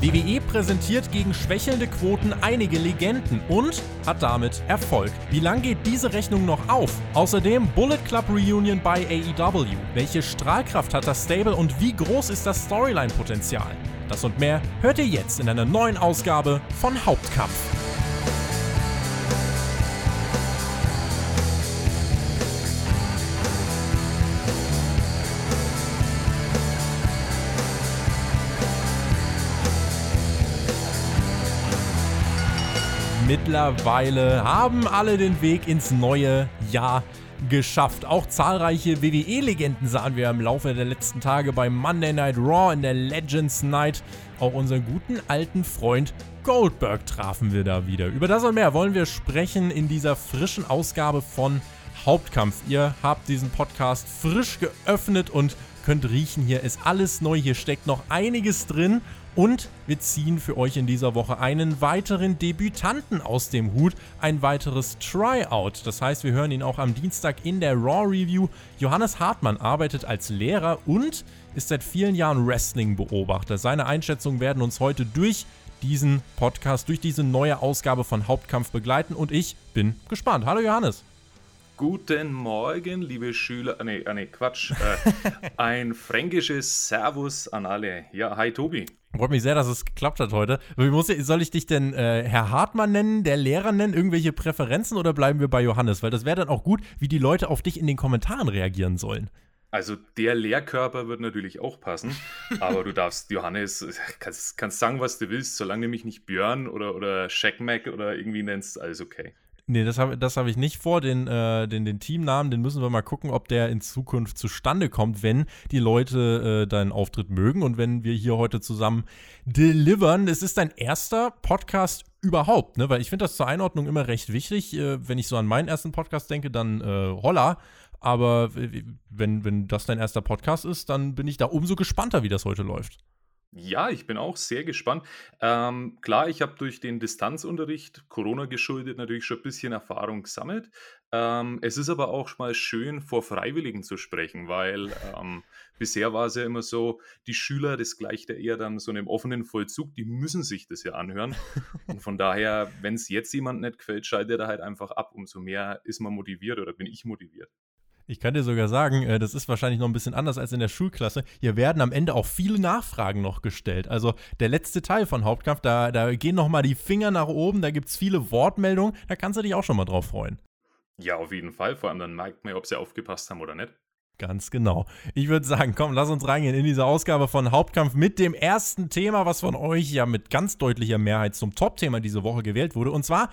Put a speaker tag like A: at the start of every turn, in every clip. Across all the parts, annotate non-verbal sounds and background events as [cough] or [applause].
A: WWE präsentiert gegen schwächelnde Quoten einige Legenden und hat damit Erfolg. Wie lang geht diese Rechnung noch auf? Außerdem Bullet Club Reunion bei AEW. Welche Strahlkraft hat das Stable und wie groß ist das Storyline-Potenzial? Das und mehr hört ihr jetzt in einer neuen Ausgabe von Hauptkampf. Mittlerweile haben alle den Weg ins neue Jahr geschafft. Auch zahlreiche WWE-Legenden sahen wir im Laufe der letzten Tage bei Monday Night Raw in der Legends Night. Auch unseren guten alten Freund Goldberg trafen wir da wieder. Über das und mehr wollen wir sprechen in dieser frischen Ausgabe von Hauptkampf. Ihr habt diesen Podcast frisch geöffnet und könnt riechen, hier ist alles neu, hier steckt noch einiges drin und wir ziehen für euch in dieser Woche einen weiteren Debütanten aus dem Hut, ein weiteres Tryout. Das heißt, wir hören ihn auch am Dienstag in der Raw Review. Johannes Hartmann arbeitet als Lehrer und ist seit vielen Jahren Wrestling-Beobachter. Seine Einschätzungen werden uns heute durch diesen Podcast, durch diese neue Ausgabe von Hauptkampf begleiten und ich bin gespannt. Hallo Johannes.
B: Guten Morgen, liebe Schüler. Ah, nee, ah, nee Quatsch. Äh, [laughs] ein fränkisches Servus an alle. Ja, hi Tobi.
A: Freut mich sehr, dass es geklappt hat heute. soll ich dich denn äh, Herr Hartmann nennen, der Lehrer nennen, irgendwelche Präferenzen oder bleiben wir bei Johannes? Weil das wäre dann auch gut, wie die Leute auf dich in den Kommentaren reagieren sollen.
B: Also der Lehrkörper wird natürlich auch passen, [laughs] aber du darfst Johannes, kannst, kannst sagen, was du willst, solange du mich nicht Björn oder, oder Shackmack oder irgendwie nennst, alles okay.
A: Nee, das habe das hab ich nicht vor. Den, äh, den, den Teamnamen, den müssen wir mal gucken, ob der in Zukunft zustande kommt, wenn die Leute äh, deinen Auftritt mögen und wenn wir hier heute zusammen delivern. Es ist dein erster Podcast überhaupt, ne? Weil ich finde das zur Einordnung immer recht wichtig. Äh, wenn ich so an meinen ersten Podcast denke, dann äh, holla. Aber wenn, wenn das dein erster Podcast ist, dann bin ich da umso gespannter, wie das heute läuft.
B: Ja, ich bin auch sehr gespannt. Ähm, klar, ich habe durch den Distanzunterricht, Corona geschuldet, natürlich schon ein bisschen Erfahrung gesammelt. Ähm, es ist aber auch mal schön, vor Freiwilligen zu sprechen, weil ähm, bisher war es ja immer so, die Schüler, das gleicht ja eher dann so einem offenen Vollzug, die müssen sich das ja anhören. Und von daher, wenn es jetzt jemand nicht gefällt, schaltet er halt einfach ab. Umso mehr ist man motiviert oder bin ich motiviert.
A: Ich kann dir sogar sagen, äh, das ist wahrscheinlich noch ein bisschen anders als in der Schulklasse. Hier werden am Ende auch viele Nachfragen noch gestellt. Also der letzte Teil von Hauptkampf, da, da gehen noch mal die Finger nach oben, da gibt es viele Wortmeldungen, da kannst du dich auch schon mal drauf freuen.
B: Ja, auf jeden Fall. Vor allem dann merkt man, ob sie aufgepasst haben oder nicht.
A: Ganz genau. Ich würde sagen, komm, lass uns reingehen in diese Ausgabe von Hauptkampf mit dem ersten Thema, was von euch ja mit ganz deutlicher Mehrheit zum Top-Thema diese Woche gewählt wurde, und zwar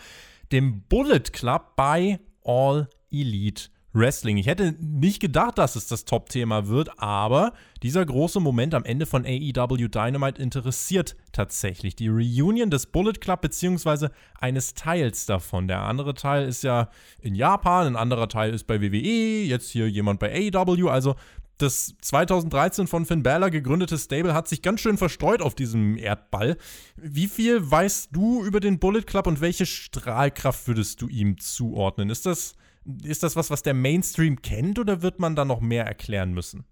A: dem Bullet Club bei All Elite Wrestling. Ich hätte nicht gedacht, dass es das Top-Thema wird, aber dieser große Moment am Ende von AEW Dynamite interessiert tatsächlich. Die Reunion des Bullet Club beziehungsweise eines Teils davon. Der andere Teil ist ja in Japan, ein anderer Teil ist bei WWE, jetzt hier jemand bei AEW. Also das 2013 von Finn Balor gegründete Stable hat sich ganz schön verstreut auf diesem Erdball. Wie viel weißt du über den Bullet Club und welche Strahlkraft würdest du ihm zuordnen? Ist das ist das was, was der Mainstream kennt oder wird man da noch mehr erklären müssen?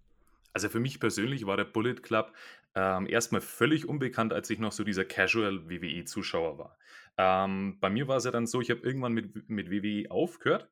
B: Also für mich persönlich war der Bullet Club ähm, erstmal völlig unbekannt, als ich noch so dieser Casual WWE-Zuschauer war. Ähm, bei mir war es ja dann so, ich habe irgendwann mit, mit WWE aufgehört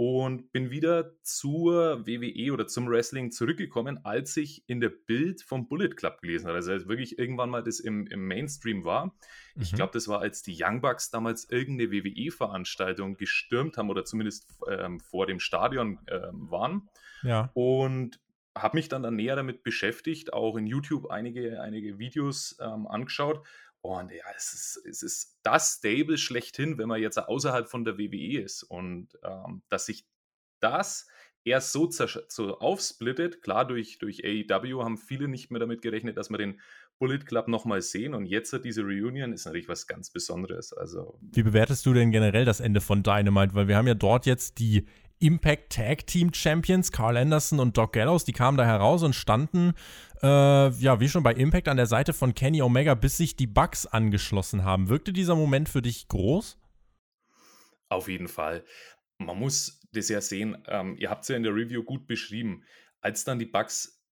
B: und bin wieder zur WWE oder zum Wrestling zurückgekommen, als ich in der Bild vom Bullet Club gelesen habe. Also als wirklich irgendwann mal das im, im Mainstream war. Mhm. Ich glaube, das war, als die Young Bucks damals irgendeine WWE-Veranstaltung gestürmt haben oder zumindest ähm, vor dem Stadion ähm, waren.
A: Ja.
B: Und habe mich dann, dann näher damit beschäftigt, auch in YouTube einige, einige Videos ähm, angeschaut und ja, es ist, es ist das Stable schlechthin, wenn man jetzt außerhalb von der WWE ist. Und ähm, dass sich das erst so, so aufsplittet, klar, durch, durch AEW haben viele nicht mehr damit gerechnet, dass wir den Bullet Club nochmal sehen. Und jetzt diese Reunion ist natürlich was ganz Besonderes. Also,
A: Wie bewertest du denn generell das Ende von Dynamite? Weil wir haben ja dort jetzt die Impact Tag Team Champions, Carl Anderson und Doc Gallows, die kamen da heraus und standen, äh, ja, wie schon bei Impact an der Seite von Kenny Omega, bis sich die Bugs angeschlossen haben. Wirkte dieser Moment für dich groß?
B: Auf jeden Fall. Man muss das ja sehen, ähm, ihr habt es ja in der Review gut beschrieben, als dann die Bugs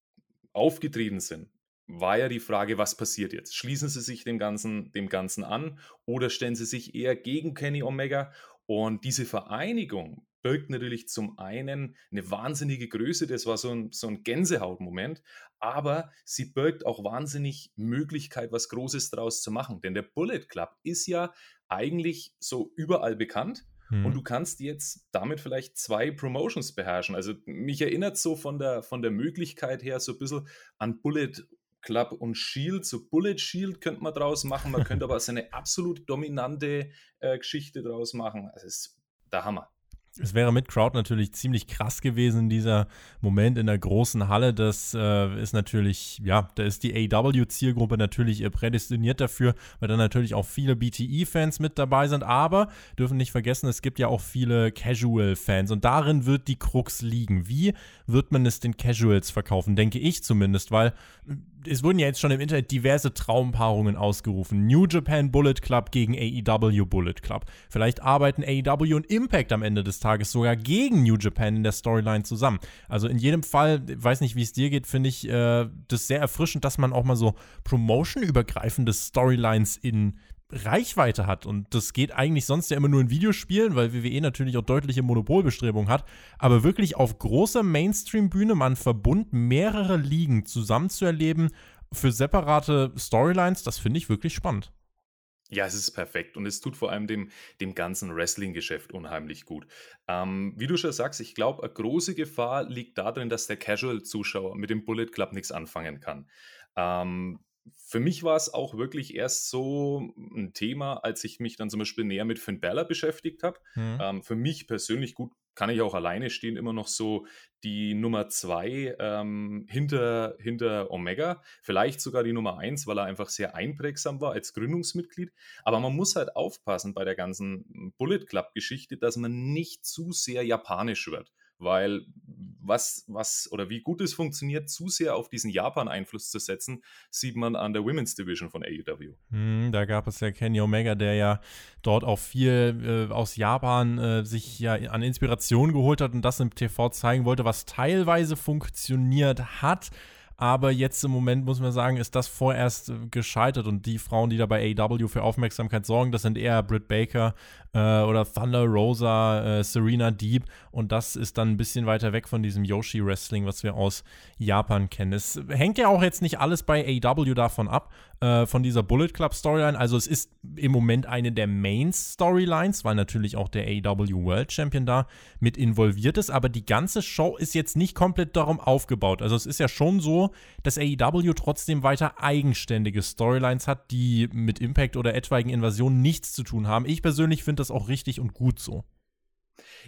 B: aufgetreten sind war ja die Frage, was passiert jetzt? Schließen sie sich dem Ganzen, dem Ganzen an oder stellen sie sich eher gegen Kenny Omega? Und diese Vereinigung birgt natürlich zum einen eine wahnsinnige Größe, das war so ein, so ein Gänsehautmoment, aber sie birgt auch wahnsinnig Möglichkeit, was Großes draus zu machen. Denn der Bullet Club ist ja eigentlich so überall bekannt. Und du hm. kannst jetzt damit vielleicht zwei Promotions beherrschen. Also mich erinnert so von der, von der Möglichkeit her so ein bisschen an Bullet Club und Shield, so Bullet Shield könnte man draus machen. Man könnte [laughs] aber so eine absolut dominante äh, Geschichte draus machen. Also es ist der Hammer.
A: Es wäre mit Crowd natürlich ziemlich krass gewesen, dieser Moment in der großen Halle. Das äh, ist natürlich, ja, da ist die AW-Zielgruppe natürlich prädestiniert dafür, weil da natürlich auch viele BTE-Fans mit dabei sind. Aber dürfen nicht vergessen, es gibt ja auch viele Casual-Fans und darin wird die Krux liegen. Wie wird man es den Casuals verkaufen? Denke ich zumindest, weil es wurden ja jetzt schon im Internet diverse Traumpaarungen ausgerufen. New Japan Bullet Club gegen AEW Bullet Club. Vielleicht arbeiten AEW und Impact am Ende des Tages sogar gegen New Japan in der Storyline zusammen. Also in jedem Fall, weiß nicht, wie es dir geht, finde ich äh, das sehr erfrischend, dass man auch mal so promotion-übergreifende Storylines in Reichweite hat. Und das geht eigentlich sonst ja immer nur in Videospielen, weil WWE natürlich auch deutliche Monopolbestrebungen hat. Aber wirklich auf großer Mainstream-Bühne mal einen Verbund mehrere Ligen zusammen zu erleben für separate Storylines, das finde ich wirklich spannend.
B: Ja, es ist perfekt und es tut vor allem dem, dem ganzen Wrestling-Geschäft unheimlich gut. Ähm, wie du schon sagst, ich glaube, eine große Gefahr liegt darin, dass der Casual-Zuschauer mit dem Bullet Club nichts anfangen kann. Ähm, für mich war es auch wirklich erst so ein Thema, als ich mich dann zum Beispiel näher mit Finn Balor beschäftigt habe. Mhm. Ähm, für mich persönlich gut kann ich auch alleine stehen, immer noch so die Nummer zwei ähm, hinter, hinter Omega. Vielleicht sogar die Nummer eins, weil er einfach sehr einprägsam war als Gründungsmitglied. Aber man muss halt aufpassen bei der ganzen Bullet Club-Geschichte, dass man nicht zu sehr japanisch wird weil was, was oder wie gut es funktioniert, zu sehr auf diesen Japan-Einfluss zu setzen, sieht man an der Women's Division von AEW.
A: Hm, da gab es ja Kenny Omega, der ja dort auch viel äh, aus Japan äh, sich ja an Inspiration geholt hat und das im TV zeigen wollte, was teilweise funktioniert hat. Aber jetzt im Moment muss man sagen, ist das vorerst äh, gescheitert. Und die Frauen, die da bei AEW für Aufmerksamkeit sorgen, das sind eher Britt Baker äh, oder Thunder Rosa, äh, Serena Deep und das ist dann ein bisschen weiter weg von diesem Yoshi-Wrestling, was wir aus Japan kennen. Es hängt ja auch jetzt nicht alles bei AEW davon ab, äh, von dieser Bullet Club Storyline. Also es ist im Moment eine der Main Storylines, weil natürlich auch der AEW World Champion da mit involviert ist, aber die ganze Show ist jetzt nicht komplett darum aufgebaut. Also es ist ja schon so, dass AEW trotzdem weiter eigenständige Storylines hat, die mit Impact oder etwaigen Invasionen nichts zu tun haben. Ich persönlich finde das auch richtig und gut so.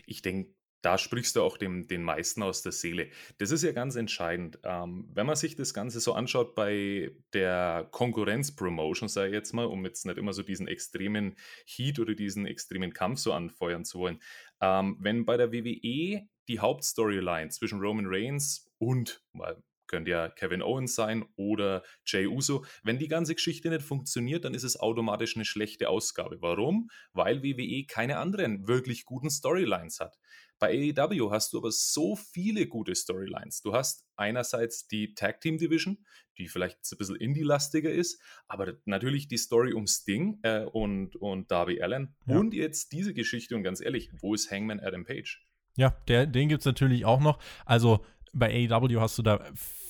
B: Ich denke, da sprichst du auch dem, den meisten aus der Seele. Das ist ja ganz entscheidend. Ähm, wenn man sich das Ganze so anschaut bei der Konkurrenz-Promotion, sage ich jetzt mal, um jetzt nicht immer so diesen extremen Heat oder diesen extremen Kampf so anfeuern zu wollen. Ähm, wenn bei der WWE die Hauptstoryline zwischen Roman Reigns und, mal könnte ja Kevin Owens sein oder Jay Uso. Wenn die ganze Geschichte nicht funktioniert, dann ist es automatisch eine schlechte Ausgabe. Warum? Weil WWE keine anderen wirklich guten Storylines hat. Bei AEW hast du aber so viele gute Storylines. Du hast einerseits die Tag Team Division, die vielleicht ein bisschen indie-lastiger ist, aber natürlich die Story um Sting äh, und, und Darby Allen ja. und jetzt diese Geschichte und ganz ehrlich, wo ist Hangman Adam Page?
A: Ja, der, den gibt es natürlich auch noch. Also bei AEW hast du da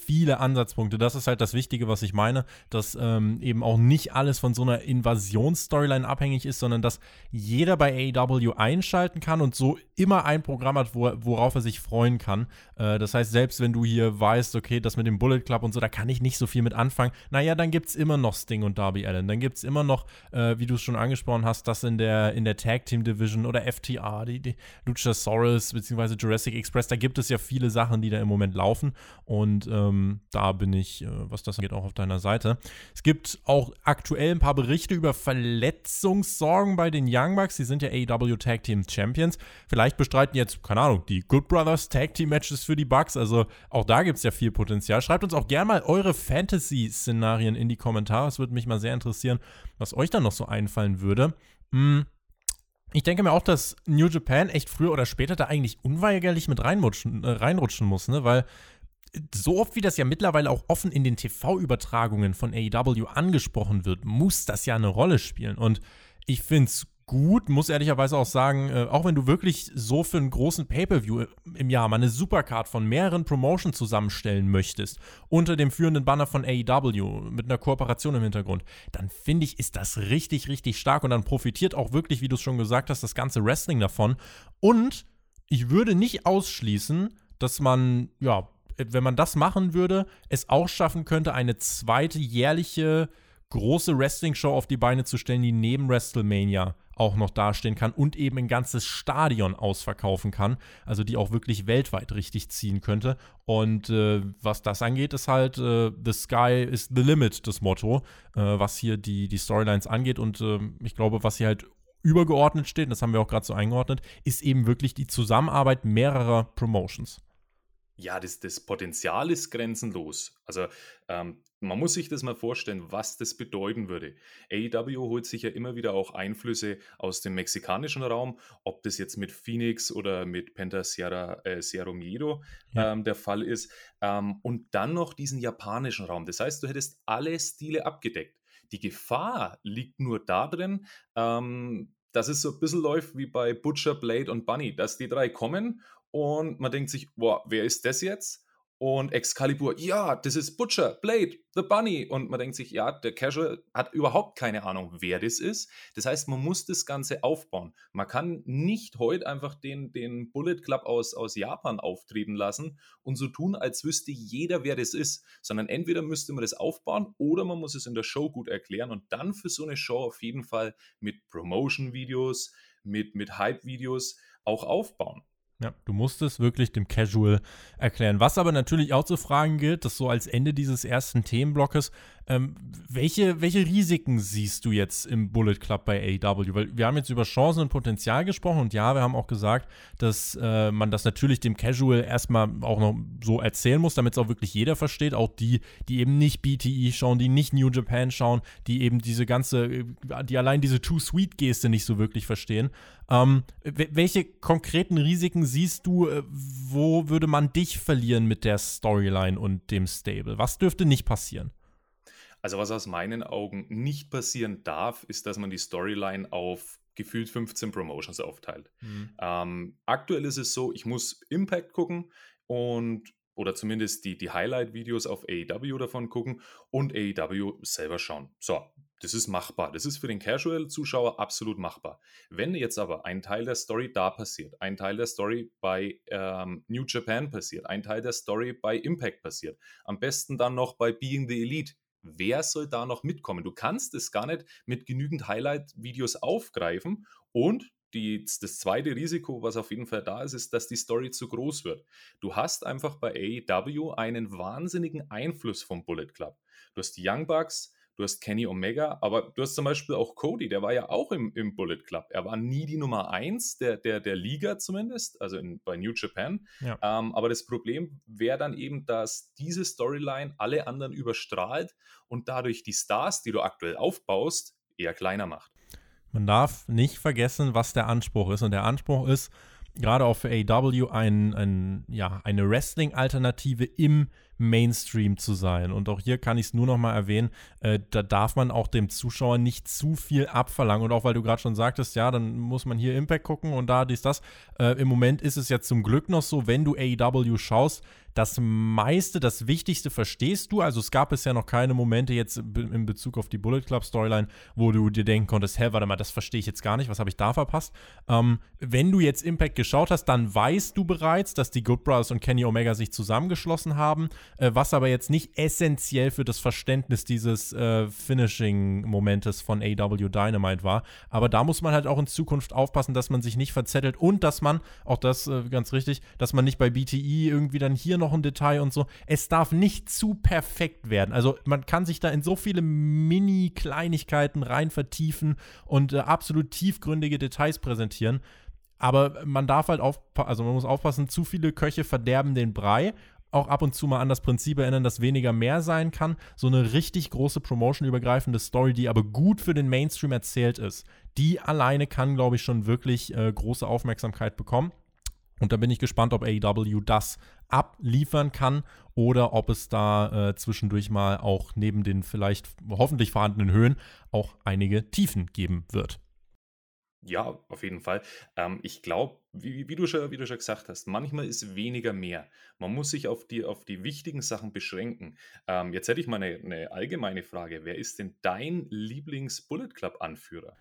A: viele Ansatzpunkte. Das ist halt das Wichtige, was ich meine, dass ähm, eben auch nicht alles von so einer Invasionsstoryline abhängig ist, sondern dass jeder bei AEW einschalten kann und so immer ein Programm hat, wo, worauf er sich freuen kann. Äh, das heißt, selbst wenn du hier weißt, okay, das mit dem Bullet Club und so, da kann ich nicht so viel mit anfangen, naja, dann gibt es immer noch Sting und Darby Allen. Dann gibt es immer noch, äh, wie du es schon angesprochen hast, das in der, in der Tag Team Division oder FTA, die, die Luchasaurus bzw. Jurassic Express, da gibt es ja viele Sachen, die da im Moment laufen und ähm, ähm, da bin ich, äh, was das angeht, auch auf deiner Seite. Es gibt auch aktuell ein paar Berichte über Verletzungssorgen bei den Young Bucks. Sie sind ja AEW Tag Team Champions. Vielleicht bestreiten jetzt, keine Ahnung, die Good Brothers Tag Team Matches für die Bucks. Also auch da gibt es ja viel Potenzial. Schreibt uns auch gerne mal eure Fantasy-Szenarien in die Kommentare. Es würde mich mal sehr interessieren, was euch dann noch so einfallen würde. Hm. Ich denke mir auch, dass New Japan echt früher oder später da eigentlich unweigerlich mit reinrutschen, äh, reinrutschen muss, ne? Weil so oft wie das ja mittlerweile auch offen in den TV-Übertragungen von AEW angesprochen wird, muss das ja eine Rolle spielen. Und ich finde es gut, muss ehrlicherweise auch sagen, äh, auch wenn du wirklich so für einen großen Pay-Per-View im Jahr mal eine Supercard von mehreren Promotions zusammenstellen möchtest, unter dem führenden Banner von AEW, mit einer Kooperation im Hintergrund, dann finde ich, ist das richtig, richtig stark und dann profitiert auch wirklich, wie du es schon gesagt hast, das ganze Wrestling davon. Und ich würde nicht ausschließen, dass man, ja, wenn man das machen würde, es auch schaffen könnte, eine zweite jährliche große Wrestling-Show auf die Beine zu stellen, die neben WrestleMania auch noch dastehen kann und eben ein ganzes Stadion ausverkaufen kann, also die auch wirklich weltweit richtig ziehen könnte. Und äh, was das angeht, ist halt äh, The Sky is the limit, das Motto, äh, was hier die, die Storylines angeht. Und ähm, ich glaube, was hier halt übergeordnet steht, das haben wir auch gerade so eingeordnet, ist eben wirklich die Zusammenarbeit mehrerer Promotions.
B: Ja, das, das Potenzial ist grenzenlos. Also ähm, man muss sich das mal vorstellen, was das bedeuten würde. AEW holt sich ja immer wieder auch Einflüsse aus dem mexikanischen Raum, ob das jetzt mit Phoenix oder mit Penta Sierra, äh, Sierra Miedo ja. ähm, der Fall ist. Ähm, und dann noch diesen japanischen Raum. Das heißt, du hättest alle Stile abgedeckt. Die Gefahr liegt nur darin, ähm, dass es so ein bisschen läuft wie bei Butcher, Blade und Bunny, dass die drei kommen und man denkt sich, boah, wer ist das jetzt? Und Excalibur, ja, das ist Butcher, Blade, The Bunny. Und man denkt sich, ja, der Casual hat überhaupt keine Ahnung, wer das ist. Das heißt, man muss das Ganze aufbauen. Man kann nicht heute einfach den, den Bullet Club aus, aus Japan auftreten lassen und so tun, als wüsste jeder, wer das ist. Sondern entweder müsste man das aufbauen oder man muss es in der Show gut erklären und dann für so eine Show auf jeden Fall mit Promotion-Videos, mit, mit Hype-Videos auch aufbauen.
A: Ja, du musst es wirklich dem Casual erklären. Was aber natürlich auch zu fragen gilt, dass so als Ende dieses ersten Themenblockes, ähm, welche, welche Risiken siehst du jetzt im Bullet Club bei AEW? Weil wir haben jetzt über Chancen und Potenzial gesprochen und ja, wir haben auch gesagt, dass äh, man das natürlich dem Casual erstmal auch noch so erzählen muss, damit es auch wirklich jeder versteht. Auch die, die eben nicht BTE schauen, die nicht New Japan schauen, die eben diese ganze, die allein diese Too Sweet-Geste nicht so wirklich verstehen. Ähm, welche konkreten Risiken siehst du? Äh, wo würde man dich verlieren mit der Storyline und dem Stable? Was dürfte nicht passieren?
B: Also was aus meinen Augen nicht passieren darf, ist, dass man die Storyline auf gefühlt 15 Promotions aufteilt. Mhm. Ähm, aktuell ist es so, ich muss Impact gucken und oder zumindest die, die Highlight-Videos auf AEW davon gucken und AEW selber schauen. So, das ist machbar. Das ist für den Casual-Zuschauer absolut machbar. Wenn jetzt aber ein Teil der Story da passiert, ein Teil der Story bei ähm, New Japan passiert, ein Teil der Story bei Impact passiert, am besten dann noch bei Being the Elite, wer soll da noch mitkommen? Du kannst es gar nicht mit genügend Highlight-Videos aufgreifen und die, das zweite Risiko, was auf jeden Fall da ist, ist, dass die Story zu groß wird. Du hast einfach bei AEW einen wahnsinnigen Einfluss vom Bullet Club. Du hast die Young Bucks, du hast Kenny Omega, aber du hast zum Beispiel auch Cody, der war ja auch im, im Bullet Club. Er war nie die Nummer 1 der, der, der Liga zumindest, also in, bei New Japan. Ja. Ähm, aber das Problem wäre dann eben, dass diese Storyline alle anderen überstrahlt und dadurch die Stars, die du aktuell aufbaust, eher kleiner macht.
A: Man darf nicht vergessen, was der Anspruch ist. Und der Anspruch ist, gerade auch für AEW, ein, ein, ja, eine Wrestling-Alternative im Mainstream zu sein. Und auch hier kann ich es nur noch mal erwähnen, äh, da darf man auch dem Zuschauer nicht zu viel abverlangen. Und auch weil du gerade schon sagtest, ja, dann muss man hier Impact gucken und da dies, das. Äh, Im Moment ist es ja zum Glück noch so, wenn du AEW schaust, das meiste, das Wichtigste verstehst du. Also es gab bisher noch keine Momente jetzt in Bezug auf die Bullet Club Storyline, wo du dir denken konntest, hä, warte mal, das verstehe ich jetzt gar nicht, was habe ich da verpasst? Ähm, wenn du jetzt Impact geschaut hast, dann weißt du bereits, dass die Good Brothers und Kenny Omega sich zusammengeschlossen haben, äh, was aber jetzt nicht essentiell für das Verständnis dieses äh, Finishing-Momentes von AW Dynamite war. Aber da muss man halt auch in Zukunft aufpassen, dass man sich nicht verzettelt und dass man, auch das äh, ganz richtig, dass man nicht bei BTE irgendwie dann hier noch noch ein Detail und so. Es darf nicht zu perfekt werden. Also man kann sich da in so viele Mini-Kleinigkeiten rein vertiefen und äh, absolut tiefgründige Details präsentieren. Aber man darf halt aufpassen, also man muss aufpassen, zu viele Köche verderben den Brei. Auch ab und zu mal an das Prinzip erinnern, dass weniger mehr sein kann. So eine richtig große Promotion-übergreifende Story, die aber gut für den Mainstream erzählt ist, die alleine kann, glaube ich, schon wirklich äh, große Aufmerksamkeit bekommen. Und da bin ich gespannt, ob AEW das abliefern kann oder ob es da äh, zwischendurch mal auch neben den vielleicht hoffentlich vorhandenen Höhen auch einige Tiefen geben wird.
B: Ja, auf jeden Fall. Ähm, ich glaube, wie, wie, du schon, wie du schon gesagt hast, manchmal ist weniger mehr. Man muss sich auf die, auf die wichtigen Sachen beschränken. Ähm, jetzt hätte ich mal eine, eine allgemeine Frage. Wer ist denn dein Lieblings-Bullet Club-Anführer?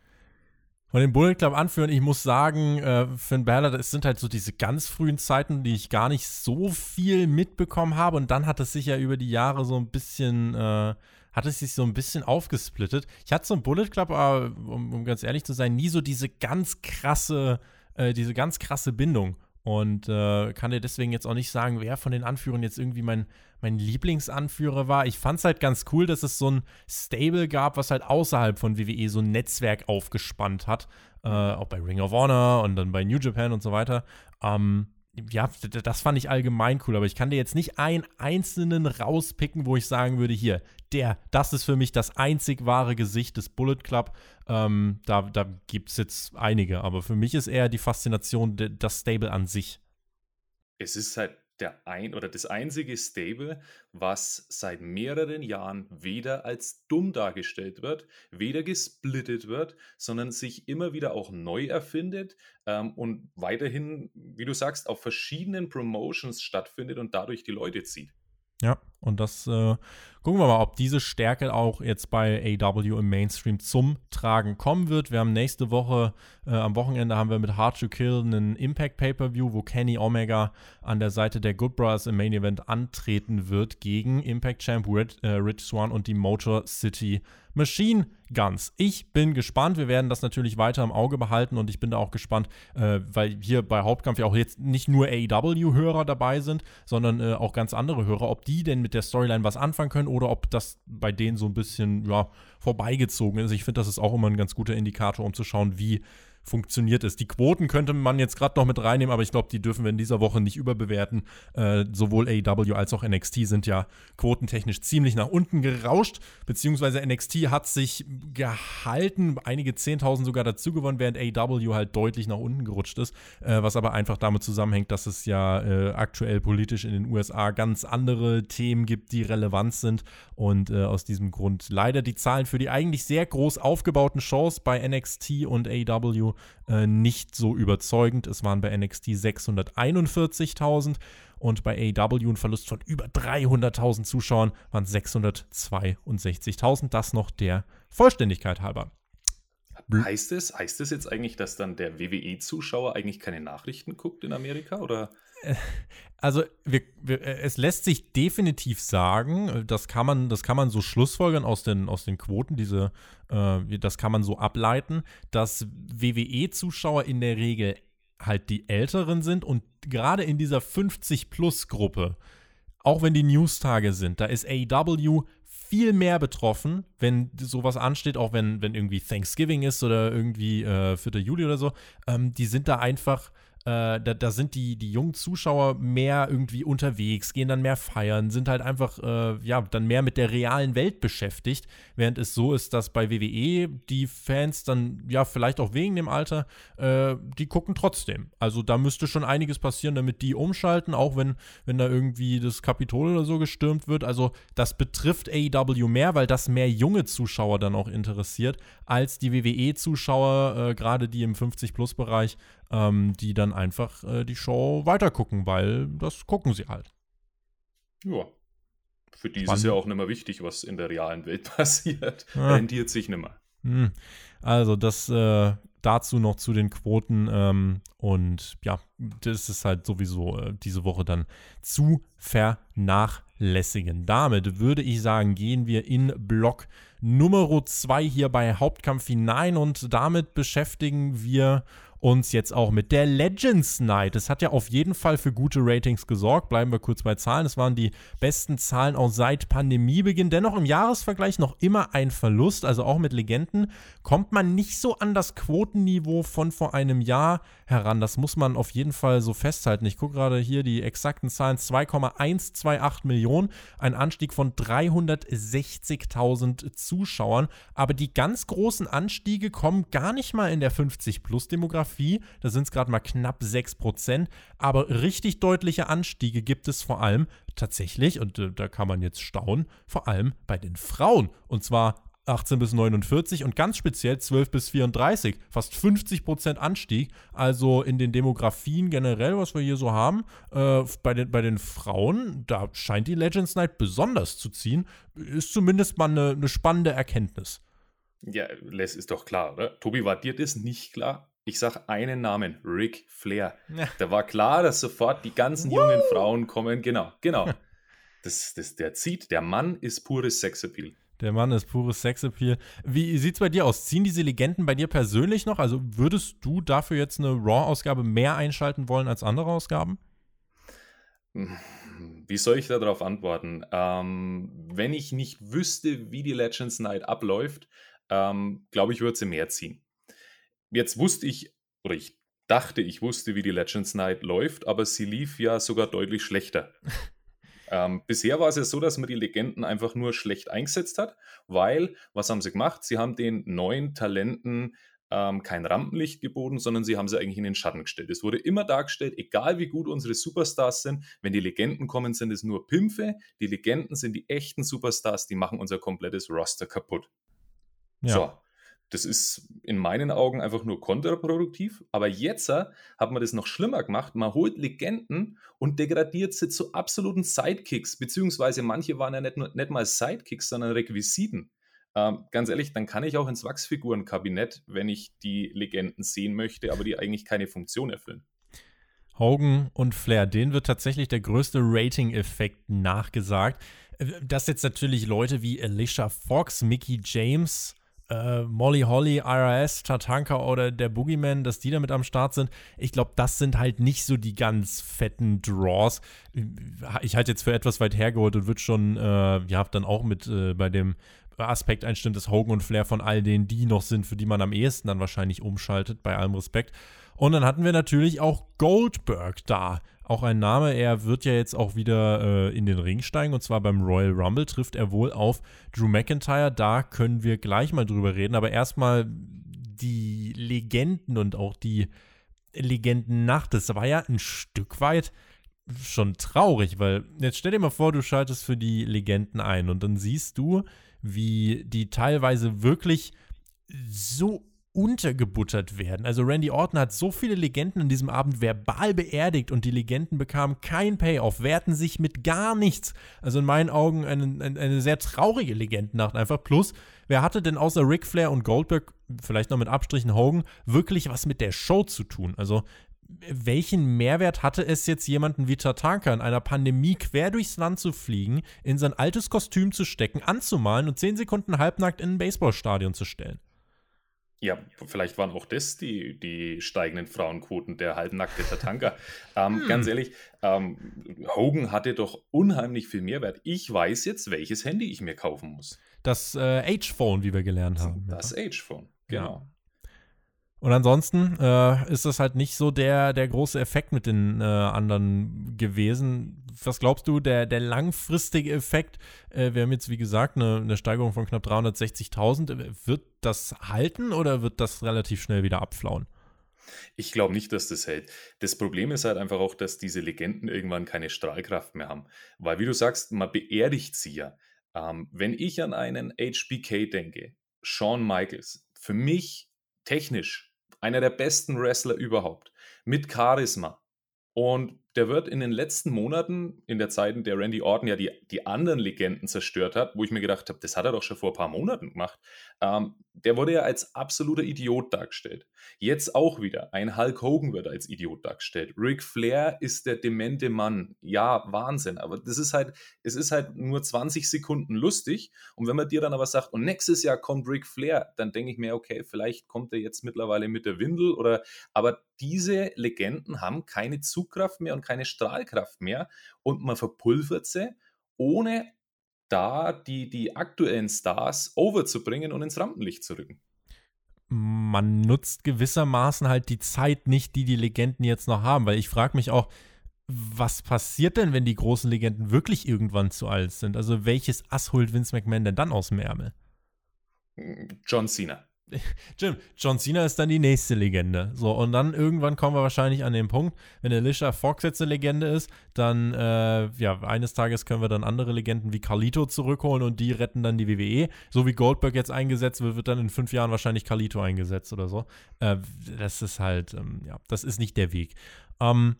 A: Von den Bullet Club anführen, ich muss sagen, äh, Finn Balor, das sind halt so diese ganz frühen Zeiten, die ich gar nicht so viel mitbekommen habe. Und dann hat es sich ja über die Jahre so ein bisschen, äh, hat es sich so ein bisschen aufgesplittet. Ich hatte so ein Bullet Club, aber um, um ganz ehrlich zu sein, nie so diese ganz krasse, äh, diese ganz krasse Bindung. Und äh, kann dir deswegen jetzt auch nicht sagen, wer von den Anführern jetzt irgendwie mein, mein Lieblingsanführer war. Ich fand es halt ganz cool, dass es so ein Stable gab, was halt außerhalb von WWE so ein Netzwerk aufgespannt hat. Äh, auch bei Ring of Honor und dann bei New Japan und so weiter. Ähm, ja, das fand ich allgemein cool, aber ich kann dir jetzt nicht einen einzelnen rauspicken, wo ich sagen würde, hier, der, das ist für mich das einzig wahre Gesicht des Bullet Club. Ähm, da da gibt es jetzt einige, aber für mich ist eher die Faszination das Stable an sich.
B: Es ist halt der ein oder das einzige Stable, was seit mehreren Jahren weder als dumm dargestellt wird, weder gesplittet wird, sondern sich immer wieder auch neu erfindet ähm, und weiterhin, wie du sagst, auf verschiedenen Promotions stattfindet und dadurch die Leute zieht.
A: Ja, und das äh, gucken wir mal, ob diese Stärke auch jetzt bei AW im Mainstream zum Tragen kommen wird. Wir haben nächste Woche, äh, am Wochenende haben wir mit Hard to Kill einen Impact Pay-Per-View, wo Kenny Omega an der Seite der Good Brothers im Main Event antreten wird gegen Impact Champ Red, äh, Rich Swan und die Motor City Machine Guns. Ich bin gespannt. Wir werden das natürlich weiter im Auge behalten und ich bin da auch gespannt, äh, weil hier bei Hauptkampf ja auch jetzt nicht nur AEW-Hörer dabei sind, sondern äh, auch ganz andere Hörer, ob die denn mit der Storyline was anfangen können oder ob das bei denen so ein bisschen ja, vorbeigezogen ist. Ich finde, das ist auch immer ein ganz guter Indikator, um zu schauen, wie funktioniert es. Die Quoten könnte man jetzt gerade noch mit reinnehmen, aber ich glaube, die dürfen wir in dieser Woche nicht überbewerten. Äh, sowohl AEW als auch NXT sind ja quotentechnisch ziemlich nach unten gerauscht, beziehungsweise NXT hat sich gehalten, einige 10.000 sogar dazu gewonnen, während AEW halt deutlich nach unten gerutscht ist, äh, was aber einfach damit zusammenhängt, dass es ja äh, aktuell politisch in den USA ganz andere Themen gibt, die relevant sind und äh, aus diesem Grund leider die Zahlen für die eigentlich sehr groß aufgebauten Shows bei NXT und AEW äh, nicht so überzeugend. Es waren bei NXT 641.000 und bei AEW ein Verlust von über 300.000 Zuschauern waren 662.000. Das noch der Vollständigkeit halber.
B: Heißt es, heißt es jetzt eigentlich, dass dann der WWE-Zuschauer eigentlich keine Nachrichten guckt in Amerika? Oder? [laughs]
A: Also wir, wir, es lässt sich definitiv sagen, das kann man, das kann man so schlussfolgern aus den, aus den Quoten, diese, äh, das kann man so ableiten, dass WWE-Zuschauer in der Regel halt die Älteren sind und gerade in dieser 50-Plus-Gruppe, auch wenn die Newstage sind, da ist AEW viel mehr betroffen, wenn sowas ansteht, auch wenn, wenn irgendwie Thanksgiving ist oder irgendwie äh, 4. Juli oder so. Ähm, die sind da einfach da, da, sind die, die jungen Zuschauer mehr irgendwie unterwegs, gehen dann mehr feiern, sind halt einfach, äh, ja, dann mehr mit der realen Welt beschäftigt, während es so ist, dass bei WWE die Fans dann, ja, vielleicht auch wegen dem Alter, äh, die gucken trotzdem. Also da müsste schon einiges passieren, damit die umschalten, auch wenn, wenn da irgendwie das Kapitol oder so gestürmt wird. Also das betrifft AEW mehr, weil das mehr junge Zuschauer dann auch interessiert, als die WWE-Zuschauer, äh, gerade die im 50-Plus-Bereich, ähm, die dann einfach äh, die Show weitergucken, weil das gucken sie halt.
B: Ja. Für die ist es ja auch nicht mehr wichtig, was in der realen Welt [laughs] passiert. Ja. Rendiert sich nicht mehr.
A: Hm. Also das äh, dazu noch zu den Quoten ähm, und ja, das ist halt sowieso äh, diese Woche dann zu vernachlässigen. Damit würde ich sagen, gehen wir in Block Nummer 2 hier bei Hauptkampf hinein und damit beschäftigen wir uns jetzt auch mit der Legends Night. Das hat ja auf jeden Fall für gute Ratings gesorgt. Bleiben wir kurz bei Zahlen. Es waren die besten Zahlen auch seit Pandemiebeginn. Dennoch im Jahresvergleich noch immer ein Verlust. Also auch mit Legenden kommt man nicht so an das Quotenniveau von vor einem Jahr heran. Das muss man auf jeden Fall so festhalten. Ich gucke gerade hier die exakten Zahlen. 2,128 Millionen. Ein Anstieg von 360.000 Zuschauern. Aber die ganz großen Anstiege kommen gar nicht mal in der 50-Plus-Demografie Demografie, da sind es gerade mal knapp 6%, aber richtig deutliche Anstiege gibt es vor allem tatsächlich, und äh, da kann man jetzt staunen, vor allem bei den Frauen. Und zwar 18 bis 49 und ganz speziell 12 bis 34. Fast 50 Prozent Anstieg. Also in den Demografien generell, was wir hier so haben, äh, bei, den, bei den Frauen, da scheint die Legends Night besonders zu ziehen. Ist zumindest mal eine, eine spannende Erkenntnis.
B: Ja, Les ist doch klar, oder? Tobi, war dir das nicht klar? Ich sag einen Namen, Ric Flair. Ja. Da war klar, dass sofort die ganzen Woo! jungen Frauen kommen. Genau, genau. [laughs] Das, das, der zieht, der Mann ist pures Sexappeal.
A: Der Mann ist pures Sexappeal. Wie sieht's bei dir aus? Ziehen diese Legenden bei dir persönlich noch? Also würdest du dafür jetzt eine Raw-Ausgabe mehr einschalten wollen als andere Ausgaben?
B: Wie soll ich darauf antworten? Ähm, wenn ich nicht wüsste, wie die Legends Night abläuft, ähm, glaube ich, würde sie mehr ziehen. Jetzt wusste ich, oder ich dachte, ich wusste, wie die Legends Night läuft, aber sie lief ja sogar deutlich schlechter. [laughs] Ähm, bisher war es ja so, dass man die Legenden einfach nur schlecht eingesetzt hat, weil, was haben sie gemacht? Sie haben den neuen Talenten ähm, kein Rampenlicht geboten, sondern sie haben sie eigentlich in den Schatten gestellt. Es wurde immer dargestellt, egal wie gut unsere Superstars sind, wenn die Legenden kommen, sind es nur Pimpfe. Die Legenden sind die echten Superstars, die machen unser komplettes Roster kaputt. Ja. So, das ist in meinen Augen einfach nur kontraproduktiv. Aber jetzt äh, hat man das noch schlimmer gemacht. Man holt Legenden und degradiert sie zu absoluten Sidekicks, beziehungsweise manche waren ja nicht, nur, nicht mal Sidekicks, sondern Requisiten. Ähm, ganz ehrlich, dann kann ich auch ins Wachsfigurenkabinett, wenn ich die Legenden sehen möchte, aber die eigentlich keine Funktion erfüllen.
A: Hogan und Flair, denen wird tatsächlich der größte Rating-Effekt nachgesagt. Äh, dass jetzt natürlich Leute wie Alicia Fox, Mickey James äh, Molly Holly, IRS, Tatanka oder der Boogeyman, dass die damit am Start sind. Ich glaube, das sind halt nicht so die ganz fetten Draws. Ich halte jetzt für etwas weit hergeholt und würde schon, äh, ja, dann auch mit äh, bei dem Aspekt einstimmen, dass Hogan und Flair von all denen, die noch sind, für die man am ehesten dann wahrscheinlich umschaltet, bei allem Respekt. Und dann hatten wir natürlich auch Goldberg da auch ein Name. Er wird ja jetzt auch wieder äh, in den Ring steigen und zwar beim Royal Rumble trifft er wohl auf Drew McIntyre. Da können wir gleich mal drüber reden, aber erstmal die Legenden und auch die Legendennacht. Das war ja ein Stück weit schon traurig, weil jetzt stell dir mal vor, du schaltest für die Legenden ein und dann siehst du, wie die teilweise wirklich so untergebuttert werden. Also Randy Orton hat so viele Legenden an diesem Abend verbal beerdigt und die Legenden bekamen kein Payoff, wehrten sich mit gar nichts. Also in meinen Augen eine, eine sehr traurige Legendennacht einfach. Plus, wer hatte denn außer Ric Flair und Goldberg, vielleicht noch mit Abstrichen Hogan, wirklich was mit der Show zu tun? Also welchen Mehrwert hatte es jetzt jemanden wie Tatanka in einer Pandemie quer durchs Land zu fliegen, in sein altes Kostüm zu stecken, anzumalen und zehn Sekunden halbnackt in ein Baseballstadion zu stellen?
B: Ja, vielleicht waren auch das die, die steigenden Frauenquoten, der halbnackte Tatanka. [laughs] ähm, hm. Ganz ehrlich, ähm, Hogan hatte doch unheimlich viel Mehrwert. Ich weiß jetzt, welches Handy ich mir kaufen muss.
A: Das äh, H-Phone, wie wir gelernt haben.
B: Das ja. H-Phone, genau. Ja.
A: Und ansonsten äh, ist das halt nicht so der, der große Effekt mit den äh, anderen gewesen. Was glaubst du, der, der langfristige Effekt? Äh, wir haben jetzt, wie gesagt, eine, eine Steigerung von knapp 360.000. Wird das halten oder wird das relativ schnell wieder abflauen?
B: Ich glaube nicht, dass das hält. Das Problem ist halt einfach auch, dass diese Legenden irgendwann keine Strahlkraft mehr haben. Weil, wie du sagst, man beerdigt sie ja. Ähm, wenn ich an einen HBK denke, Shawn Michaels, für mich technisch einer der besten Wrestler überhaupt, mit Charisma. Und der wird in den letzten Monaten, in der Zeit, in der Randy Orton ja die, die anderen Legenden zerstört hat, wo ich mir gedacht habe, das hat er doch schon vor ein paar Monaten gemacht, ähm, der wurde ja als absoluter Idiot dargestellt. Jetzt auch wieder. Ein Hulk Hogan wird als Idiot dargestellt. Ric Flair ist der demente Mann. Ja, Wahnsinn. Aber das ist halt, es ist halt nur 20 Sekunden lustig. Und wenn man dir dann aber sagt, und nächstes Jahr kommt Ric Flair, dann denke ich mir, okay, vielleicht kommt er jetzt mittlerweile mit der Windel oder, aber diese Legenden haben keine Zugkraft mehr und keine Strahlkraft mehr und man verpulvert sie, ohne da die, die aktuellen Stars overzubringen und ins Rampenlicht zu rücken.
A: Man nutzt gewissermaßen halt die Zeit nicht, die die Legenden jetzt noch haben, weil ich frage mich auch, was passiert denn, wenn die großen Legenden wirklich irgendwann zu alt sind? Also welches Ass holt Vince McMahon denn dann aus dem Ärmel?
B: John Cena. [laughs]
A: Jim, John Cena ist dann die nächste Legende. So, und dann irgendwann kommen wir wahrscheinlich an den Punkt, wenn Alicia Fox jetzt eine Legende ist, dann, äh, ja, eines Tages können wir dann andere Legenden wie Carlito zurückholen und die retten dann die WWE. So wie Goldberg jetzt eingesetzt wird, wird dann in fünf Jahren wahrscheinlich Carlito eingesetzt oder so. Äh, das ist halt, ähm, ja, das ist nicht der Weg. Ähm,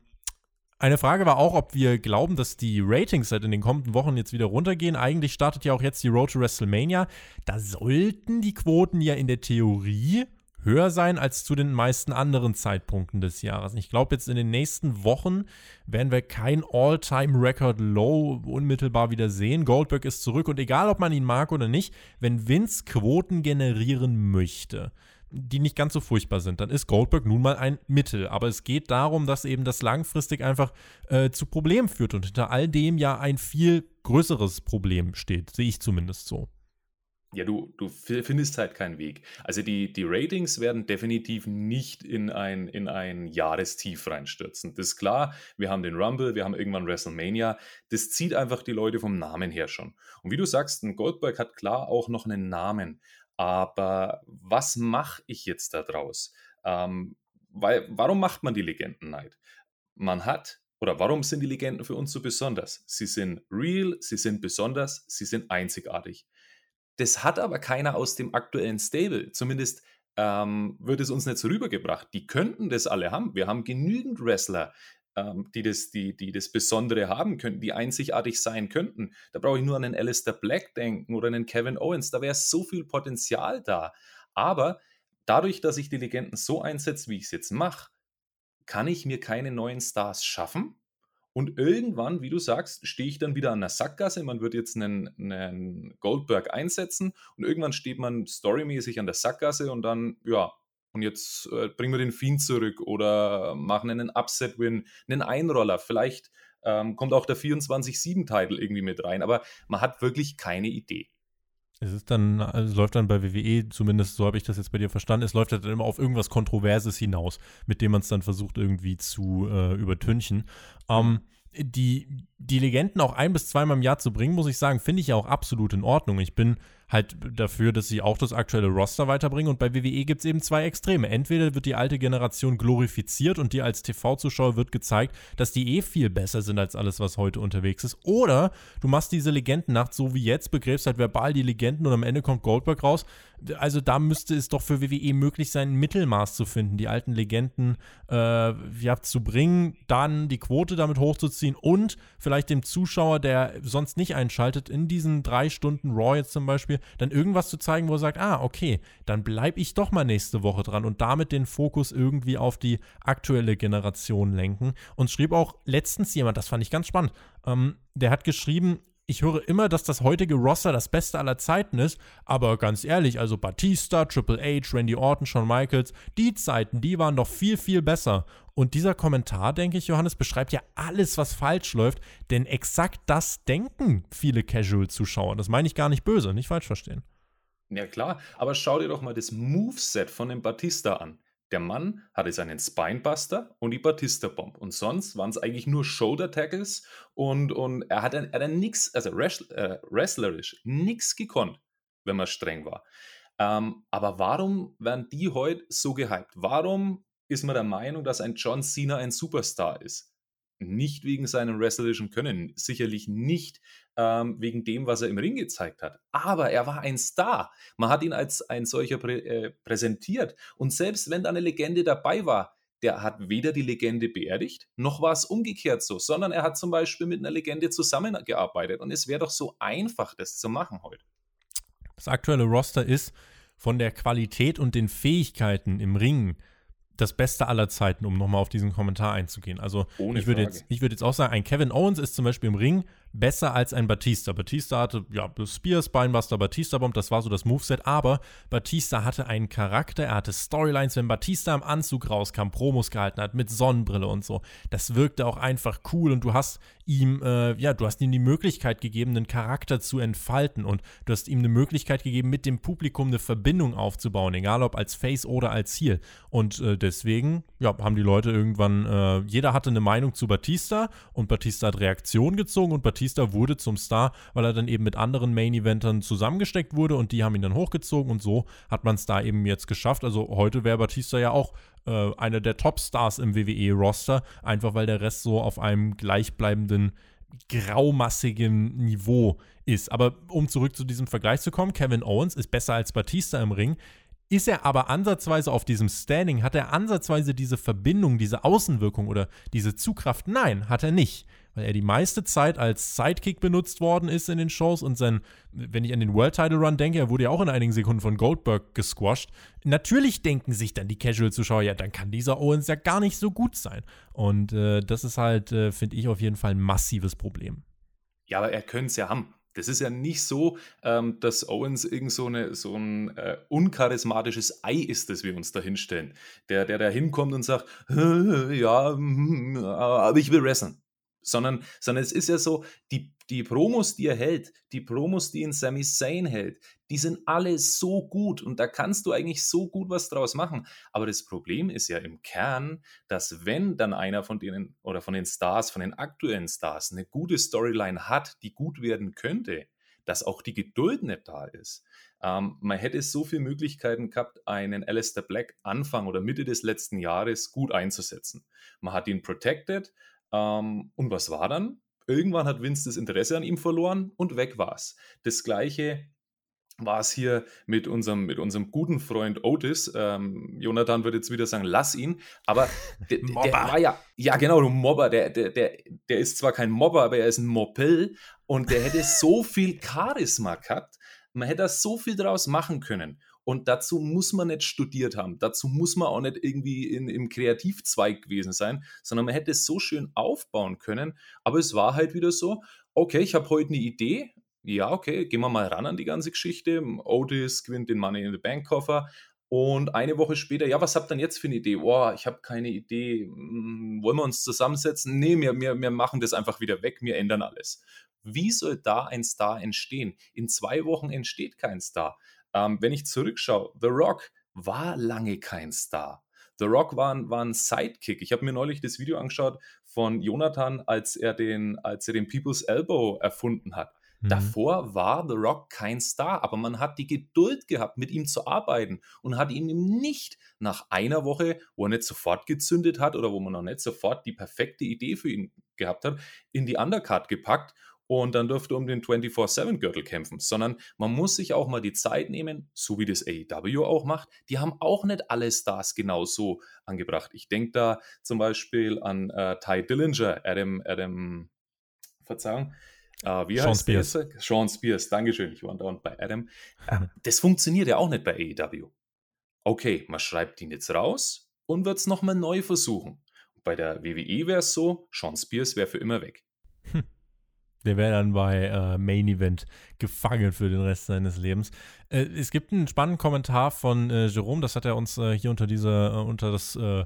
A: eine Frage war auch, ob wir glauben, dass die Ratings halt in den kommenden Wochen jetzt wieder runtergehen. Eigentlich startet ja auch jetzt die Road to WrestleMania. Da sollten die Quoten ja in der Theorie höher sein als zu den meisten anderen Zeitpunkten des Jahres. Ich glaube, jetzt in den nächsten Wochen werden wir kein All-Time-Record-Low unmittelbar wieder sehen. Goldberg ist zurück und egal, ob man ihn mag oder nicht, wenn Vince Quoten generieren möchte, die nicht ganz so furchtbar sind, dann ist Goldberg nun mal ein Mittel. Aber es geht darum, dass eben das langfristig einfach äh, zu Problemen führt und hinter all dem ja ein viel größeres Problem steht, sehe ich zumindest so.
B: Ja, du, du findest halt keinen Weg. Also die, die Ratings werden definitiv nicht in ein, in ein Jahrestief reinstürzen. Das ist klar, wir haben den Rumble, wir haben irgendwann WrestleMania. Das zieht einfach die Leute vom Namen her schon. Und wie du sagst, ein Goldberg hat klar auch noch einen Namen. Aber was mache ich jetzt daraus? Ähm, weil, warum macht man die Legendenneid? Man hat, oder warum sind die Legenden für uns so besonders? Sie sind real, sie sind besonders, sie sind einzigartig. Das hat aber keiner aus dem aktuellen Stable. Zumindest ähm, wird es uns nicht so rübergebracht. Die könnten das alle haben. Wir haben genügend Wrestler, ähm, die, das, die, die das Besondere haben könnten, die einzigartig sein könnten. Da brauche ich nur an einen Alistair Black denken oder einen Kevin Owens. Da wäre so viel Potenzial da. Aber dadurch, dass ich die Legenden so einsetze, wie ich es jetzt mache, kann ich mir keine neuen Stars schaffen. Und irgendwann, wie du sagst, stehe ich dann wieder an der Sackgasse. Man wird jetzt einen, einen Goldberg einsetzen und irgendwann steht man storymäßig an der Sackgasse und dann, ja, und jetzt äh, bringen wir den Fiend zurück oder machen einen Upset-Win, einen Einroller. Vielleicht ähm, kommt auch der 24-7-Title irgendwie mit rein, aber man hat wirklich keine Idee.
A: Es ist dann, also läuft dann bei WWE, zumindest so habe ich das jetzt bei dir verstanden, es läuft dann immer auf irgendwas Kontroverses hinaus, mit dem man es dann versucht irgendwie zu äh, übertünchen. Ähm, die, die Legenden auch ein bis zweimal im Jahr zu bringen, muss ich sagen, finde ich ja auch absolut in Ordnung. Ich bin halt dafür, dass sie auch das aktuelle Roster weiterbringen. Und bei WWE gibt es eben zwei Extreme. Entweder wird die alte Generation glorifiziert und dir als TV-Zuschauer wird gezeigt, dass die eh viel besser sind als alles, was heute unterwegs ist. Oder du machst diese Legendennacht so wie jetzt, begräbst halt verbal die Legenden und am Ende kommt Goldberg raus. Also da müsste es doch für WWE möglich sein, ein Mittelmaß zu finden, die alten Legenden äh, ja, zu bringen, dann die Quote damit hochzuziehen und vielleicht dem Zuschauer, der sonst nicht einschaltet, in diesen drei Stunden Raw jetzt zum Beispiel, dann irgendwas zu zeigen, wo er sagt, ah, okay, dann bleibe ich doch mal nächste Woche dran und damit den Fokus irgendwie auf die aktuelle Generation lenken. Und schrieb auch letztens jemand, das fand ich ganz spannend, ähm, der hat geschrieben, ich höre immer, dass das heutige Roster das Beste aller Zeiten ist, aber ganz ehrlich, also Batista, Triple H, Randy Orton, Shawn Michaels, die Zeiten, die waren doch viel, viel besser. Und dieser Kommentar, denke ich, Johannes, beschreibt ja alles, was falsch läuft, denn exakt das denken viele Casual-Zuschauer. Das meine ich gar nicht böse, nicht falsch verstehen.
B: Ja klar, aber schau dir doch mal das Moveset von dem Batista an. Der Mann hatte seinen Spinebuster und die Batista Bomb. Und sonst waren es eigentlich nur Shoulder Tackles und, und er hat dann, nichts, also äh, wrestlerisch, nichts gekonnt, wenn man streng war. Ähm, aber warum werden die heute so gehypt? Warum ist man der Meinung, dass ein John Cena ein Superstar ist? Nicht wegen seinem wrestlerischen Können, sicherlich nicht ähm, wegen dem, was er im Ring gezeigt hat. Aber er war ein Star. Man hat ihn als ein solcher prä äh, präsentiert. Und selbst wenn da eine Legende dabei war, der hat weder die Legende beerdigt, noch war es umgekehrt so, sondern er hat zum Beispiel mit einer Legende zusammengearbeitet. Und es wäre doch so einfach, das zu machen heute.
A: Das aktuelle Roster ist von der Qualität und den Fähigkeiten im Ring das Beste aller Zeiten, um nochmal auf diesen Kommentar einzugehen. Also Ohne ich würde jetzt, ich jetzt auch sagen, ein Kevin Owens ist zum Beispiel im Ring besser als ein Batista. Batista hatte, ja, Spears, Beinbuster, Batista Bomb, das war so das Moveset, aber Batista hatte einen Charakter, er hatte Storylines, wenn Batista im Anzug rauskam, Promos gehalten hat, mit Sonnenbrille und so. Das wirkte auch einfach cool und du hast ihm, äh, ja, du hast ihm die Möglichkeit gegeben, einen Charakter zu entfalten und du hast ihm eine Möglichkeit gegeben, mit dem Publikum eine Verbindung aufzubauen, egal ob als Face oder als Heel. Und äh, deswegen, ja, haben die Leute irgendwann, äh, jeder hatte eine Meinung zu Batista und Batista hat Reaktion gezogen und Batista Batista wurde zum Star, weil er dann eben mit anderen Main-Eventern zusammengesteckt wurde und die haben ihn dann hochgezogen und so hat man es da eben jetzt geschafft. Also heute wäre Batista ja auch äh, einer der Top-Stars im WWE-Roster, einfach weil der Rest so auf einem gleichbleibenden graumassigen Niveau ist. Aber um zurück zu diesem Vergleich zu kommen, Kevin Owens ist besser als Batista im Ring. Ist er aber ansatzweise auf diesem Standing, hat er ansatzweise diese Verbindung, diese Außenwirkung oder diese Zugkraft? Nein, hat er nicht. Weil er die meiste Zeit als Sidekick benutzt worden ist in den Shows und sein, wenn ich an den World Title Run denke, er wurde ja auch in einigen Sekunden von Goldberg gesquashed. Natürlich denken sich dann die Casual-Zuschauer, ja, dann kann dieser Owens ja gar nicht so gut sein. Und äh, das ist halt, äh, finde ich, auf jeden Fall ein massives Problem.
B: Ja, aber er könnte es ja haben. Das ist ja nicht so, ähm, dass Owens irgend so, eine, so ein äh, uncharismatisches Ei ist, das wir uns da hinstellen. Der, der da hinkommt und sagt, [laughs] ja, hm, aber ich will wrestlen. Sondern, sondern es ist ja so, die, die Promos, die er hält, die Promos, die ihn Sami Zayn hält, die sind alle so gut und da kannst du eigentlich so gut was draus machen. Aber das Problem ist ja im Kern, dass wenn dann einer von denen oder von den Stars, von den aktuellen Stars eine gute Storyline hat, die gut werden könnte, dass auch die Geduld nicht da ist. Ähm, man hätte so viele Möglichkeiten gehabt, einen Alistair Black Anfang oder Mitte des letzten Jahres gut einzusetzen. Man hat ihn protected ähm, und was war dann? Irgendwann hat Vince das Interesse an ihm verloren und weg war's. Das gleiche war es hier mit unserem, mit unserem guten Freund Otis. Ähm, Jonathan würde jetzt wieder sagen, lass ihn. Aber [laughs] der, der war ja, ja genau, du Mobber. Der, der, der, der ist zwar kein Mobber, aber er ist ein Moppel und der hätte so viel Charisma gehabt. Man hätte da so viel draus machen können. Und dazu muss man nicht studiert haben. Dazu muss man auch nicht irgendwie in, im Kreativzweig gewesen sein, sondern man hätte es so schön aufbauen können. Aber es war halt wieder so, okay, ich habe heute eine Idee, ja, okay, gehen wir mal ran an die ganze Geschichte. Otis gewinnt den Money in the Bank Koffer. Und eine Woche später, ja, was habt ihr denn jetzt für eine Idee? Boah, ich habe keine Idee. Hm, wollen wir uns zusammensetzen? Nee, wir, wir, wir machen das einfach wieder weg, wir ändern alles. Wie soll da ein Star entstehen? In zwei Wochen entsteht kein Star. Ähm, wenn ich zurückschaue, The Rock war lange kein Star. The Rock war ein, war ein Sidekick. Ich habe mir neulich das Video angeschaut von Jonathan, als er den, als er den People's Elbow erfunden hat. Mhm. Davor war The Rock kein Star, aber man hat die Geduld gehabt, mit ihm zu arbeiten und hat ihn nicht nach einer Woche, wo er nicht sofort gezündet hat oder wo man noch nicht sofort die perfekte Idee für ihn gehabt hat, in die Undercard gepackt und dann dürfte um den 24-7-Gürtel kämpfen, sondern man muss sich auch mal die Zeit nehmen, so wie das AEW auch macht. Die haben auch nicht alle Stars genau so angebracht. Ich denke da zum Beispiel an äh, Ty Dillinger, Adam, Adam, Verzeihung, Uh, wie Sean heißt Spears. Der? Sean Spears, Dankeschön. Ich war dauernd bei Adam. Uh, das funktioniert ja auch nicht bei AEW. Okay, man schreibt ihn jetzt raus und wird es nochmal neu versuchen. Bei der WWE wäre es so, Sean Spears wäre für immer weg. Hm.
A: Der wäre dann bei äh, Main Event gefangen für den Rest seines Lebens. Äh, es gibt einen spannenden Kommentar von äh, Jerome, das hat er uns äh, hier unter diese, äh, unter das äh,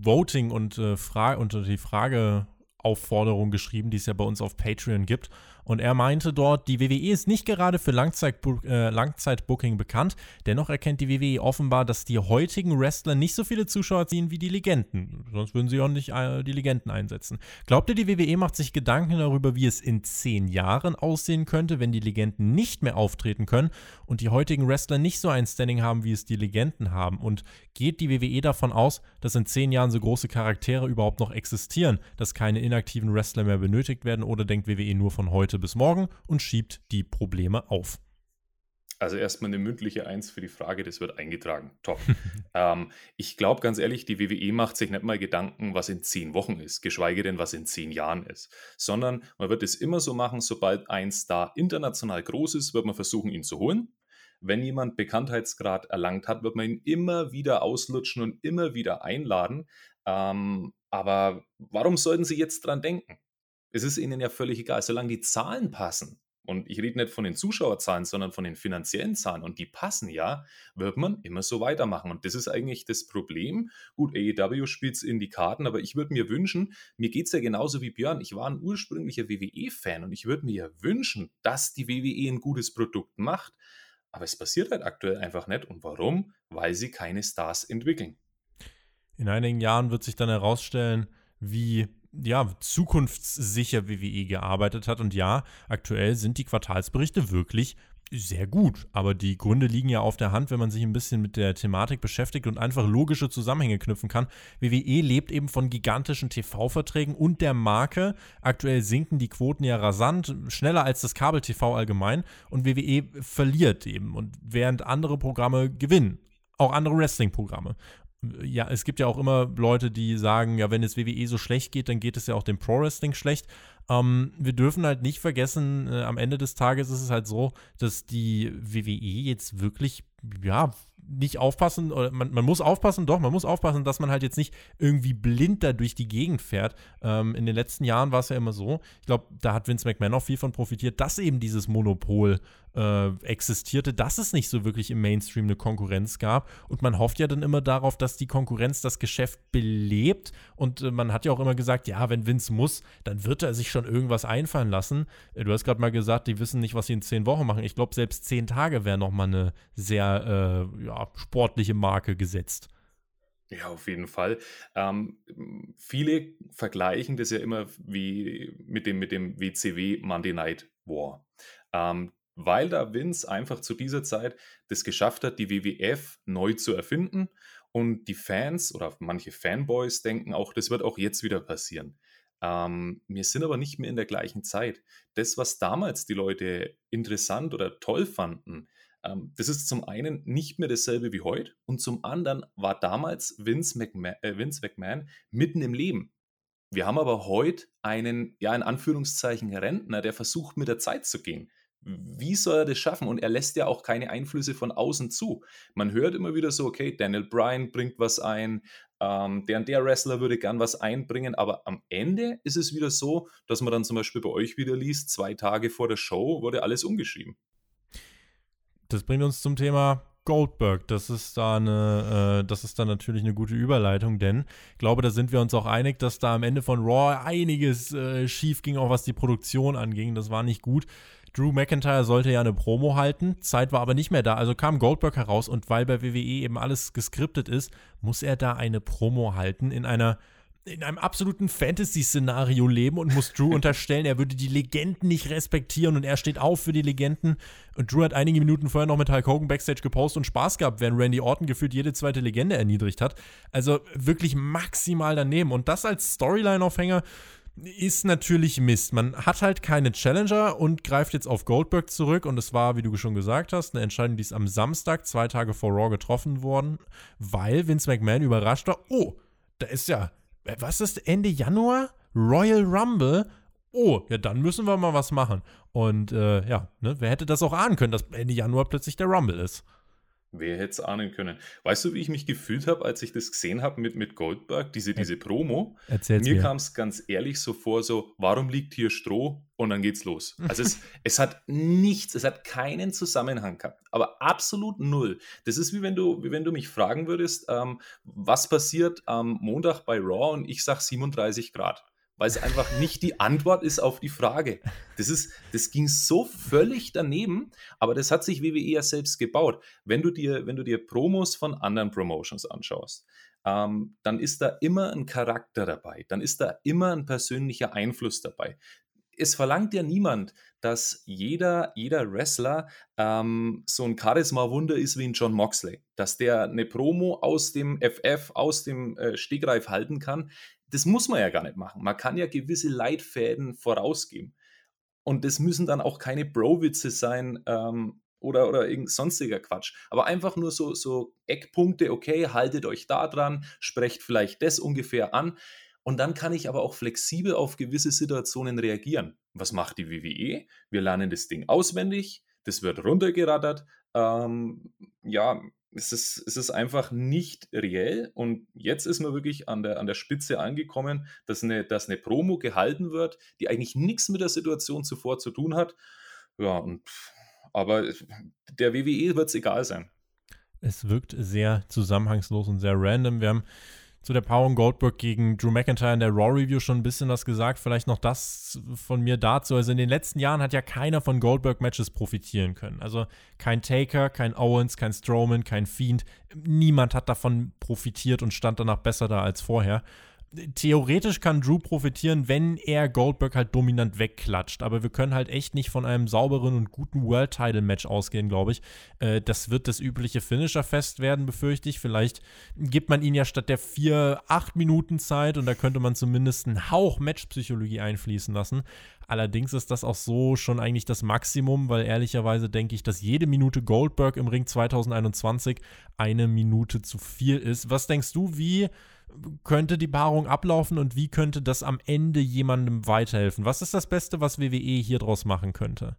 A: Voting und Fra unter die Frage Aufforderung geschrieben, die es ja bei uns auf Patreon gibt. Und er meinte dort, die WWE ist nicht gerade für Langzeitbo äh, Langzeitbooking bekannt. Dennoch erkennt die WWE offenbar, dass die heutigen Wrestler nicht so viele Zuschauer ziehen wie die Legenden. Sonst würden sie auch nicht äh, die Legenden einsetzen. Glaubt ihr, die WWE macht sich Gedanken darüber, wie es in zehn Jahren aussehen könnte, wenn die Legenden nicht mehr auftreten können und die heutigen Wrestler nicht so ein Standing haben, wie es die Legenden haben? Und geht die WWE davon aus, dass in zehn Jahren so große Charaktere überhaupt noch existieren, dass keine inaktiven Wrestler mehr benötigt werden oder denkt WWE nur von heute heute bis morgen und schiebt die Probleme auf.
B: Also erstmal eine mündliche Eins für die Frage, das wird eingetragen. Top. [laughs] ähm, ich glaube ganz ehrlich, die WWE macht sich nicht mal Gedanken, was in zehn Wochen ist, geschweige denn, was in zehn Jahren ist. Sondern man wird es immer so machen, sobald ein Star international groß ist, wird man versuchen, ihn zu holen. Wenn jemand Bekanntheitsgrad erlangt hat, wird man ihn immer wieder auslutschen und immer wieder einladen. Ähm, aber warum sollten Sie jetzt dran denken? Es ist ihnen ja völlig egal, solange die Zahlen passen. Und ich rede nicht von den Zuschauerzahlen, sondern von den finanziellen Zahlen. Und die passen ja, wird man immer so weitermachen. Und das ist eigentlich das Problem. Gut, AEW spielt es in die Karten, aber ich würde mir wünschen, mir geht es ja genauso wie Björn. Ich war ein ursprünglicher WWE-Fan und ich würde mir ja wünschen, dass die WWE ein gutes Produkt macht. Aber es passiert halt aktuell einfach nicht. Und warum? Weil sie keine Stars entwickeln.
A: In einigen Jahren wird sich dann herausstellen, wie ja, zukunftssicher WWE gearbeitet hat. Und ja, aktuell sind die Quartalsberichte wirklich sehr gut. Aber die Gründe liegen ja auf der Hand, wenn man sich ein bisschen mit der Thematik beschäftigt und einfach logische Zusammenhänge knüpfen kann. WWE lebt eben von gigantischen TV-Verträgen und der Marke. Aktuell sinken die Quoten ja rasant, schneller als das Kabel-TV allgemein. Und WWE verliert eben. Und während andere Programme gewinnen. Auch andere Wrestling-Programme ja, es gibt ja auch immer Leute, die sagen, ja, wenn es WWE so schlecht geht, dann geht es ja auch dem Pro Wrestling schlecht. Ähm, wir dürfen halt nicht vergessen, äh, am Ende des Tages ist es halt so, dass die WWE jetzt wirklich, ja, nicht aufpassen, oder man, man, muss aufpassen, doch, man muss aufpassen, dass man halt jetzt nicht irgendwie blind da durch die Gegend fährt. Ähm, in den letzten Jahren war es ja immer so, ich glaube, da hat Vince McMahon auch viel von profitiert, dass eben dieses Monopol äh, existierte, dass es nicht so wirklich im Mainstream eine Konkurrenz gab. Und man hofft ja dann immer darauf, dass die Konkurrenz das Geschäft belebt. Und äh, man hat ja auch immer gesagt, ja, wenn Vince muss, dann wird er sich schon irgendwas einfallen lassen. Äh, du hast gerade mal gesagt, die wissen nicht, was sie in zehn Wochen machen. Ich glaube, selbst zehn Tage wäre nochmal eine sehr äh, sportliche Marke gesetzt.
B: Ja, auf jeden Fall. Ähm, viele vergleichen das ja immer wie mit dem, mit dem WCW Monday Night War. Ähm, weil da Vince einfach zu dieser Zeit das geschafft hat, die WWF neu zu erfinden. Und die Fans oder manche Fanboys denken auch, das wird auch jetzt wieder passieren. Ähm, wir sind aber nicht mehr in der gleichen Zeit. Das, was damals die Leute interessant oder toll fanden, das ist zum einen nicht mehr dasselbe wie heute und zum anderen war damals Vince McMahon, äh, Vince McMahon mitten im Leben. Wir haben aber heute einen, ja, in Anführungszeichen Rentner, der versucht, mit der Zeit zu gehen. Wie soll er das schaffen? Und er lässt ja auch keine Einflüsse von außen zu. Man hört immer wieder so, okay, Daniel Bryan bringt was ein, ähm, der und der Wrestler würde gern was einbringen, aber am Ende ist es wieder so, dass man dann zum Beispiel bei euch wieder liest, zwei Tage vor der Show wurde alles umgeschrieben.
A: Das bringt uns zum Thema Goldberg. Das ist da eine, äh, das ist da natürlich eine gute Überleitung, denn ich glaube, da sind wir uns auch einig, dass da am Ende von Raw einiges äh, schief ging, auch was die Produktion anging. Das war nicht gut. Drew McIntyre sollte ja eine Promo halten, Zeit war aber nicht mehr da, also kam Goldberg heraus und weil bei WWE eben alles geskriptet ist, muss er da eine Promo halten in einer in einem absoluten Fantasy-Szenario leben und muss Drew [laughs] unterstellen, er würde die Legenden nicht respektieren und er steht auf für die Legenden. Und Drew hat einige Minuten vorher noch mit Hulk Hogan Backstage gepostet und Spaß gehabt, während Randy Orton gefühlt jede zweite Legende erniedrigt hat. Also wirklich maximal daneben. Und das als Storyline-Aufhänger ist natürlich Mist. Man hat halt keine Challenger und greift jetzt auf Goldberg zurück. Und es war, wie du schon gesagt hast, eine Entscheidung, die ist am Samstag, zwei Tage vor Raw, getroffen worden, weil Vince McMahon überrascht war: Oh, da ist ja, was ist Ende Januar? Royal Rumble? Oh, ja, dann müssen wir mal was machen. Und äh, ja, ne, wer hätte das auch ahnen können, dass Ende Januar plötzlich der Rumble ist?
B: Wer hätte es ahnen können? Weißt du, wie ich mich gefühlt habe, als ich das gesehen habe mit, mit Goldberg, diese, diese Promo?
A: Erzähl's
B: mir. Mir kam es ganz ehrlich so vor, so, warum liegt hier Stroh? Und dann geht's los. [laughs] Also es, es hat nichts, es hat keinen Zusammenhang gehabt, aber absolut null. Das ist wie wenn du, wie wenn du mich fragen würdest, ähm, was passiert am Montag bei Raw und ich sage 37 Grad weil es einfach nicht die Antwort ist auf die Frage. Das, ist, das ging so völlig daneben, aber das hat sich WWE ja selbst gebaut. Wenn du dir, wenn du dir Promos von anderen Promotions anschaust, ähm, dann ist da immer ein Charakter dabei, dann ist da immer ein persönlicher Einfluss dabei. Es verlangt ja niemand, dass jeder, jeder Wrestler ähm, so ein Charisma-Wunder ist wie ein John Moxley. Dass der eine Promo aus dem FF, aus dem äh, Stegreif halten kann das muss man ja gar nicht machen. Man kann ja gewisse Leitfäden vorausgeben. Und das müssen dann auch keine Bro-Witze sein ähm, oder, oder irgend sonstiger Quatsch. Aber einfach nur so, so Eckpunkte, okay, haltet euch da dran, sprecht vielleicht das ungefähr an. Und dann kann ich aber auch flexibel auf gewisse Situationen reagieren. Was macht die WWE? Wir lernen das Ding auswendig, das wird runtergerattert. Ähm, ja, es ist, es ist einfach nicht reell und jetzt ist man wirklich an der, an der Spitze angekommen, dass eine, dass eine Promo gehalten wird, die eigentlich nichts mit der Situation zuvor zu tun hat. Ja, und, aber der WWE wird es egal sein.
A: Es wirkt sehr zusammenhangslos und sehr random. Wir haben zu der Paarung Goldberg gegen Drew McIntyre in der Raw Review schon ein bisschen was gesagt. Vielleicht noch das von mir dazu. Also in den letzten Jahren hat ja keiner von Goldberg-Matches profitieren können. Also kein Taker, kein Owens, kein Strowman, kein Fiend. Niemand hat davon profitiert und stand danach besser da als vorher. Theoretisch kann Drew profitieren, wenn er Goldberg halt dominant wegklatscht. Aber wir können halt echt nicht von einem sauberen und guten World Title Match ausgehen, glaube ich. Äh, das wird das übliche Finisher-Fest werden, befürchte ich. Vielleicht gibt man ihn ja statt der vier, acht Minuten Zeit und da könnte man zumindest einen Hauch Matchpsychologie einfließen lassen. Allerdings ist das auch so schon eigentlich das Maximum, weil ehrlicherweise denke ich, dass jede Minute Goldberg im Ring 2021 eine Minute zu viel ist. Was denkst du, wie könnte die Paarung ablaufen und wie könnte das am Ende jemandem weiterhelfen? Was ist das Beste, was WWE hier draus machen könnte?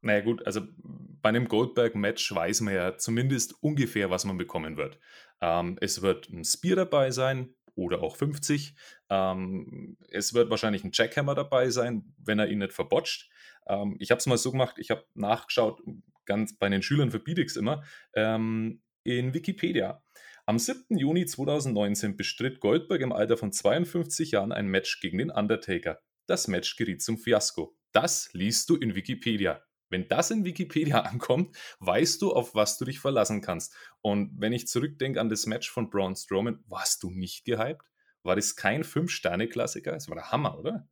B: Naja gut, also bei einem Goldberg-Match weiß man ja zumindest ungefähr, was man bekommen wird. Ähm, es wird ein Spear dabei sein oder auch 50. Ähm, es wird wahrscheinlich ein Jackhammer dabei sein, wenn er ihn nicht verbotscht. Ähm, ich habe es mal so gemacht, ich habe nachgeschaut, ganz bei den Schülern verbiete ich es immer, ähm, in Wikipedia. Am 7. Juni 2019 bestritt Goldberg im Alter von 52 Jahren ein Match gegen den Undertaker. Das Match geriet zum Fiasko. Das liest du in Wikipedia. Wenn das in Wikipedia [laughs] ankommt, weißt du, auf was du dich verlassen kannst. Und wenn ich zurückdenke an das Match von Braun Strowman, warst du nicht gehypt? War das kein Fünf-Sterne-Klassiker? Es war der Hammer, oder?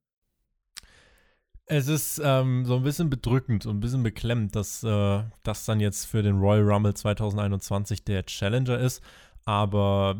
A: Es ist ähm, so ein bisschen bedrückend und ein bisschen beklemmt, dass äh, das dann jetzt für den Royal Rumble 2021 der Challenger ist. Aber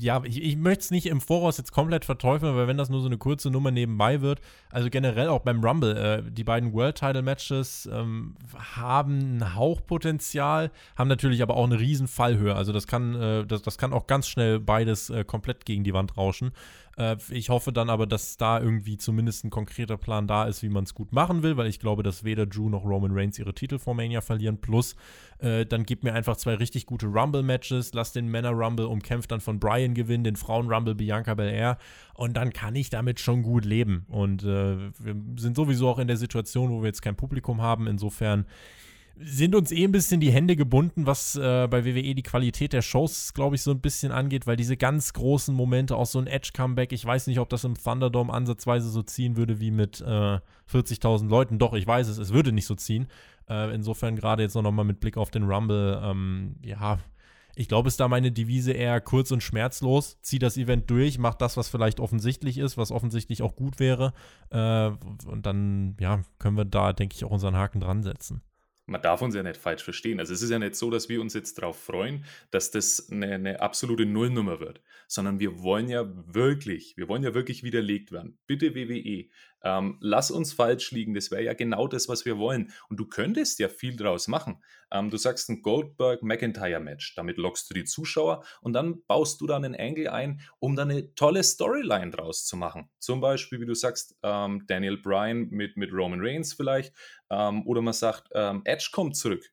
A: ja, ich, ich möchte es nicht im Voraus jetzt komplett verteufeln, weil wenn das nur so eine kurze Nummer nebenbei wird, also generell auch beim Rumble, äh, die beiden World Title Matches ähm, haben ein Hauchpotenzial, haben natürlich aber auch eine riesen Fallhöhe. Also das kann, äh, das, das kann auch ganz schnell beides äh, komplett gegen die Wand rauschen. Äh, ich hoffe dann aber, dass da irgendwie zumindest ein konkreter Plan da ist, wie man es gut machen will, weil ich glaube, dass weder Drew noch Roman Reigns ihre Titel vor Mania verlieren. Plus, äh, dann gib mir einfach zwei richtig gute Rumble-Matches, lass den Männer-Rumble umkämpft dann von Brian gewinnen, den Frauen-Rumble Bianca Belair und dann kann ich damit schon gut leben. Und äh, wir sind sowieso auch in der Situation, wo wir jetzt kein Publikum haben. Insofern sind uns eh ein bisschen die Hände gebunden, was äh, bei WWE die Qualität der Shows, glaube ich, so ein bisschen angeht, weil diese ganz großen Momente, auch so ein Edge-Comeback, ich weiß nicht, ob das im Thunderdome ansatzweise so ziehen würde wie mit äh, 40.000 Leuten. Doch, ich weiß es, es würde nicht so ziehen. Äh, insofern gerade jetzt noch mal mit Blick auf den Rumble, ähm, ja, ich glaube, ist da meine Devise eher kurz und schmerzlos. Zieh das Event durch, mach das, was vielleicht offensichtlich ist, was offensichtlich auch gut wäre. Äh, und dann, ja, können wir da, denke ich, auch unseren Haken dran setzen
B: man darf uns ja nicht falsch verstehen. Also es ist ja nicht so, dass wir uns jetzt darauf freuen, dass das eine, eine, absolute Nullnummer wird, sondern wir wollen ja wirklich, wir wollen ja wirklich widerlegt werden. Bitte WWE, ähm, lass uns falsch liegen, das wäre ja genau das, was wir wollen. Und du könntest ja viel draus machen. Ähm, du sagst ein Goldberg-McIntyre-Match, damit lockst du die Zuschauer und dann baust du da einen Angle ein, um da eine tolle Storyline draus zu machen. Zum Beispiel, wie du sagst, ähm, Daniel Bryan mit, mit Roman Reigns vielleicht. Ähm, oder man sagt, ähm, Edge kommt zurück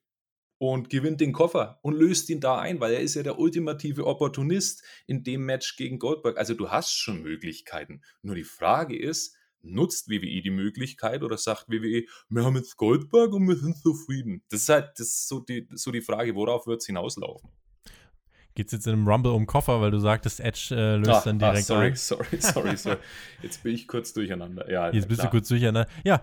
B: und gewinnt den Koffer und löst ihn da ein, weil er ist ja der ultimative Opportunist in dem Match gegen Goldberg. Also du hast schon Möglichkeiten. Nur die Frage ist, nutzt WWE die Möglichkeit oder sagt WWE, wir haben jetzt Goldberg und wir sind zufrieden? Das ist halt das ist so, die, so die Frage, worauf wird es hinauslaufen?
A: Geht es jetzt in einem Rumble um Koffer, weil du sagtest, Edge äh, löst ah, dann direkt ah,
B: sorry,
A: ein?
B: sorry, sorry, sorry. Jetzt bin ich kurz durcheinander. Ja,
A: Jetzt bist klar. du kurz durcheinander. Ja,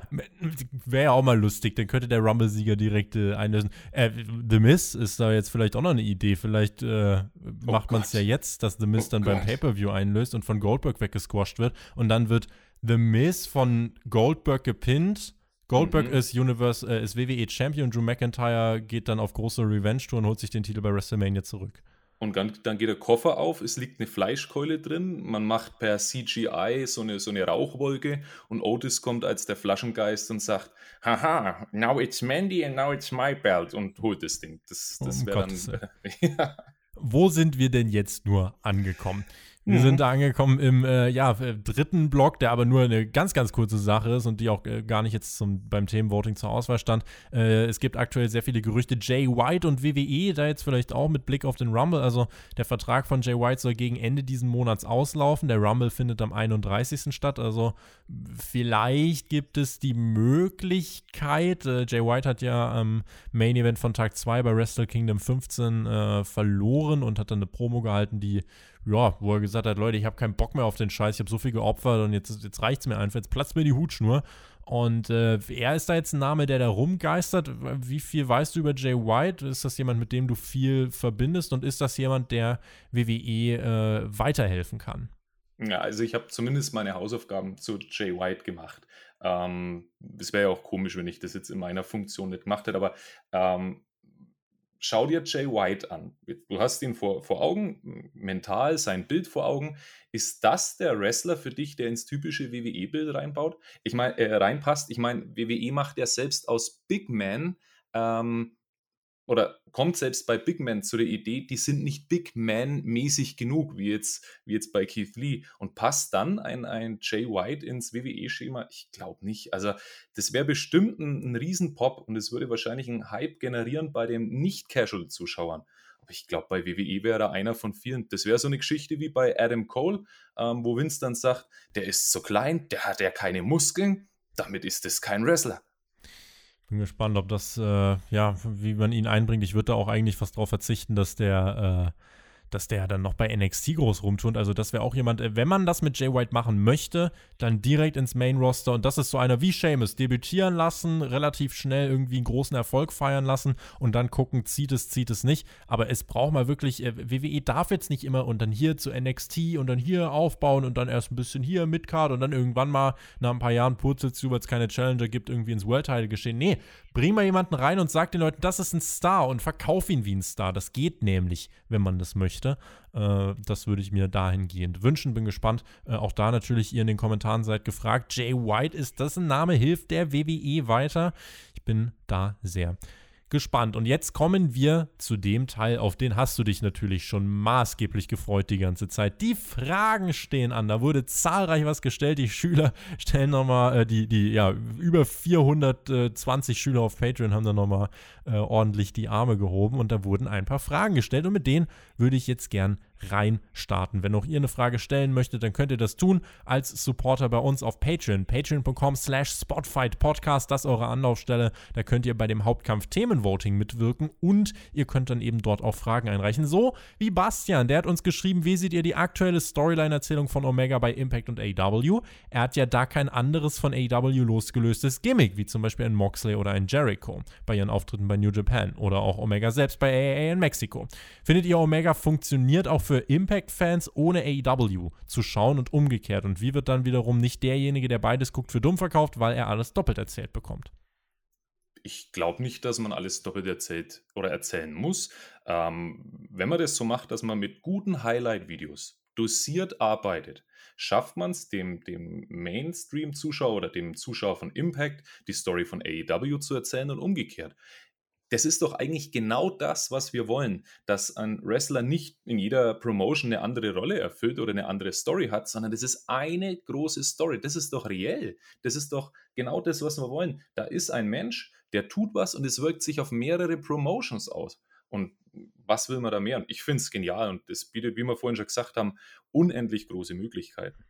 A: wäre ja auch mal lustig. Dann könnte der Rumble-Sieger direkt äh, einlösen. Äh, The Miz ist da jetzt vielleicht auch noch eine Idee. Vielleicht äh, oh macht man es ja jetzt, dass The Miz oh dann Gott. beim Pay-Per-View einlöst und von Goldberg weggesquasht wird. Und dann wird The Miz von Goldberg gepinnt. Goldberg mhm. ist Universe, äh, ist WWE Champion. Drew McIntyre geht dann auf große Revenge-Tour und holt sich den Titel bei WrestleMania zurück.
B: Und dann, geht der Koffer auf, es liegt eine Fleischkeule drin, man macht per CGI so eine, so eine Rauchwolke und Otis kommt als der Flaschengeist und sagt, haha, now it's Mandy and now it's my belt und holt das Ding. Das, das oh, wäre dann... [laughs] Ja.
A: Wo sind wir denn jetzt nur angekommen? Wir mhm. sind da angekommen im äh, ja, äh, dritten Block, der aber nur eine ganz, ganz kurze Sache ist und die auch äh, gar nicht jetzt zum, beim Themenvoting zur Auswahl stand. Äh, es gibt aktuell sehr viele Gerüchte. Jay White und WWE, da jetzt vielleicht auch mit Blick auf den Rumble. Also der Vertrag von Jay White soll gegen Ende diesen Monats auslaufen. Der Rumble findet am 31. statt. Also vielleicht gibt es die Möglichkeit. Äh, Jay White hat ja am Main Event von Tag 2 bei Wrestle Kingdom 15 äh, verloren und hat dann eine Promo gehalten, die ja, wo er gesagt hat, Leute, ich habe keinen Bock mehr auf den Scheiß, ich habe so viel geopfert und jetzt, jetzt reicht es mir einfach, jetzt platzt mir die Hutschnur. Und äh, er ist da jetzt ein Name, der da rumgeistert. Wie viel weißt du über Jay White? Ist das jemand, mit dem du viel verbindest? Und ist das jemand, der WWE äh, weiterhelfen kann?
B: Ja, also ich habe zumindest meine Hausaufgaben zu Jay White gemacht. Ähm, es wäre ja auch komisch, wenn ich das jetzt in meiner Funktion nicht gemacht hätte, aber ähm, schau dir Jay White an. Du hast ihn vor, vor Augen, mental sein Bild vor Augen. Ist das der Wrestler für dich, der ins typische WWE-Bild reinbaut? Ich meine, äh, reinpasst. Ich meine, WWE macht ja selbst aus Big Man ähm, oder kommt selbst bei Big Man zu der Idee, die sind nicht Big Man-mäßig genug, wie jetzt, wie jetzt bei Keith Lee. Und passt dann ein, ein Jay White ins WWE-Schema? Ich glaube nicht. Also, das wäre bestimmt ein, ein Riesenpop und es würde wahrscheinlich einen Hype generieren bei den Nicht-Casual-Zuschauern. Aber ich glaube, bei WWE wäre er einer von vielen. Das wäre so eine Geschichte wie bei Adam Cole, ähm, wo Vince dann sagt, der ist so klein, der hat ja keine Muskeln, damit ist es kein Wrestler.
A: Bin gespannt, ob das, äh, ja, wie man ihn einbringt. Ich würde da auch eigentlich fast darauf verzichten, dass der äh, dass der dann noch bei NXT groß rumtut. Also das wäre auch jemand, äh, wenn man das mit Jay White machen möchte, dann direkt ins Main Roster. Und das ist so einer wie Seamus, debütieren lassen, relativ schnell irgendwie einen großen Erfolg feiern lassen und dann gucken, zieht es, zieht es nicht. Aber es braucht mal wirklich, äh, WWE darf jetzt nicht immer und dann hier zu NXT und dann hier aufbauen und dann erst ein bisschen hier Midcard und dann irgendwann mal nach ein paar Jahren purzelt zu, weil es keine Challenger gibt, irgendwie ins World Title geschehen. Nee, bring mal jemanden rein und sag den Leuten, das ist ein Star und verkauf ihn wie ein Star. Das geht nämlich, wenn man das möchte. Äh, das würde ich mir dahingehend wünschen. Bin gespannt. Äh, auch da natürlich ihr in den Kommentaren seid gefragt. Jay White, ist das ein Name? Hilft der WWE weiter? Ich bin da sehr gespannt. Und jetzt kommen wir zu dem Teil, auf den hast du dich natürlich schon maßgeblich gefreut die ganze Zeit. Die Fragen stehen an. Da wurde zahlreich was gestellt. Die Schüler [laughs] stellen nochmal, äh, die, die, ja, über 420 Schüler auf Patreon haben da nochmal äh, ordentlich die Arme gehoben und da wurden ein paar Fragen gestellt und mit denen würde ich jetzt gern rein starten. Wenn auch ihr eine Frage stellen möchtet, dann könnt ihr das tun als Supporter bei uns auf Patreon. Patreon.com slash Spotfight-Podcast, das ist eure Anlaufstelle. Da könnt ihr bei dem Hauptkampf Themenvoting mitwirken und ihr könnt dann eben dort auch Fragen einreichen. So wie Bastian, der hat uns geschrieben, wie seht ihr die aktuelle Storyline-Erzählung von Omega bei Impact und AW? Er hat ja da kein anderes von AW losgelöstes Gimmick, wie zum Beispiel ein Moxley oder ein Jericho bei ihren Auftritten bei New Japan oder auch Omega selbst bei AAA in Mexiko. Findet ihr Omega funktioniert auch für für Impact-Fans ohne AEW zu schauen und umgekehrt. Und wie wird dann wiederum nicht derjenige, der beides guckt, für dumm verkauft, weil er alles doppelt erzählt bekommt?
B: Ich glaube nicht, dass man alles doppelt erzählt oder erzählen muss. Ähm, wenn man das so macht, dass man mit guten Highlight-Videos dosiert arbeitet, schafft man es, dem, dem Mainstream-Zuschauer oder dem Zuschauer von Impact die Story von AEW zu erzählen und umgekehrt das ist doch eigentlich genau das, was wir wollen, dass ein Wrestler nicht in jeder Promotion eine andere Rolle erfüllt oder eine andere Story hat, sondern das ist eine große Story. Das ist doch reell. Das ist doch genau das, was wir wollen. Da ist ein Mensch, der tut was und es wirkt sich auf mehrere Promotions aus. Und was will man da mehr? Und ich finde es genial und das bietet, wie wir vorhin schon gesagt haben, unendlich große Möglichkeiten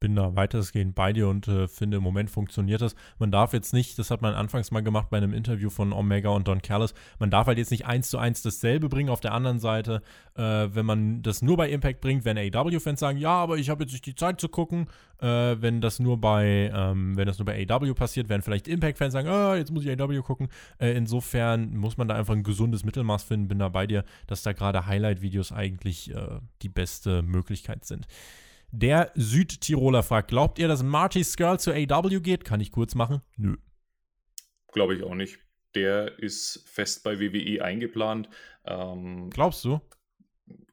A: bin da weitestgehend bei dir und äh, finde, im Moment funktioniert das. Man darf jetzt nicht, das hat man anfangs mal gemacht bei einem Interview von Omega und Don Callis, man darf halt jetzt nicht eins zu eins dasselbe bringen. Auf der anderen Seite, äh, wenn man das nur bei Impact bringt, wenn AW-Fans sagen, ja, aber ich habe jetzt nicht die Zeit zu gucken, äh, wenn das nur bei, ähm, wenn das nur bei AW passiert, werden vielleicht Impact-Fans sagen, ah, jetzt muss ich AW gucken. Äh, insofern muss man da einfach ein gesundes Mittelmaß finden. Bin da bei dir, dass da gerade Highlight-Videos eigentlich äh, die beste Möglichkeit sind. Der Südtiroler fragt, glaubt ihr, dass Marty Skrull zu AW geht? Kann ich kurz machen? Nö.
B: Glaube ich auch nicht. Der ist fest bei WWE eingeplant. Ähm,
A: Glaubst du?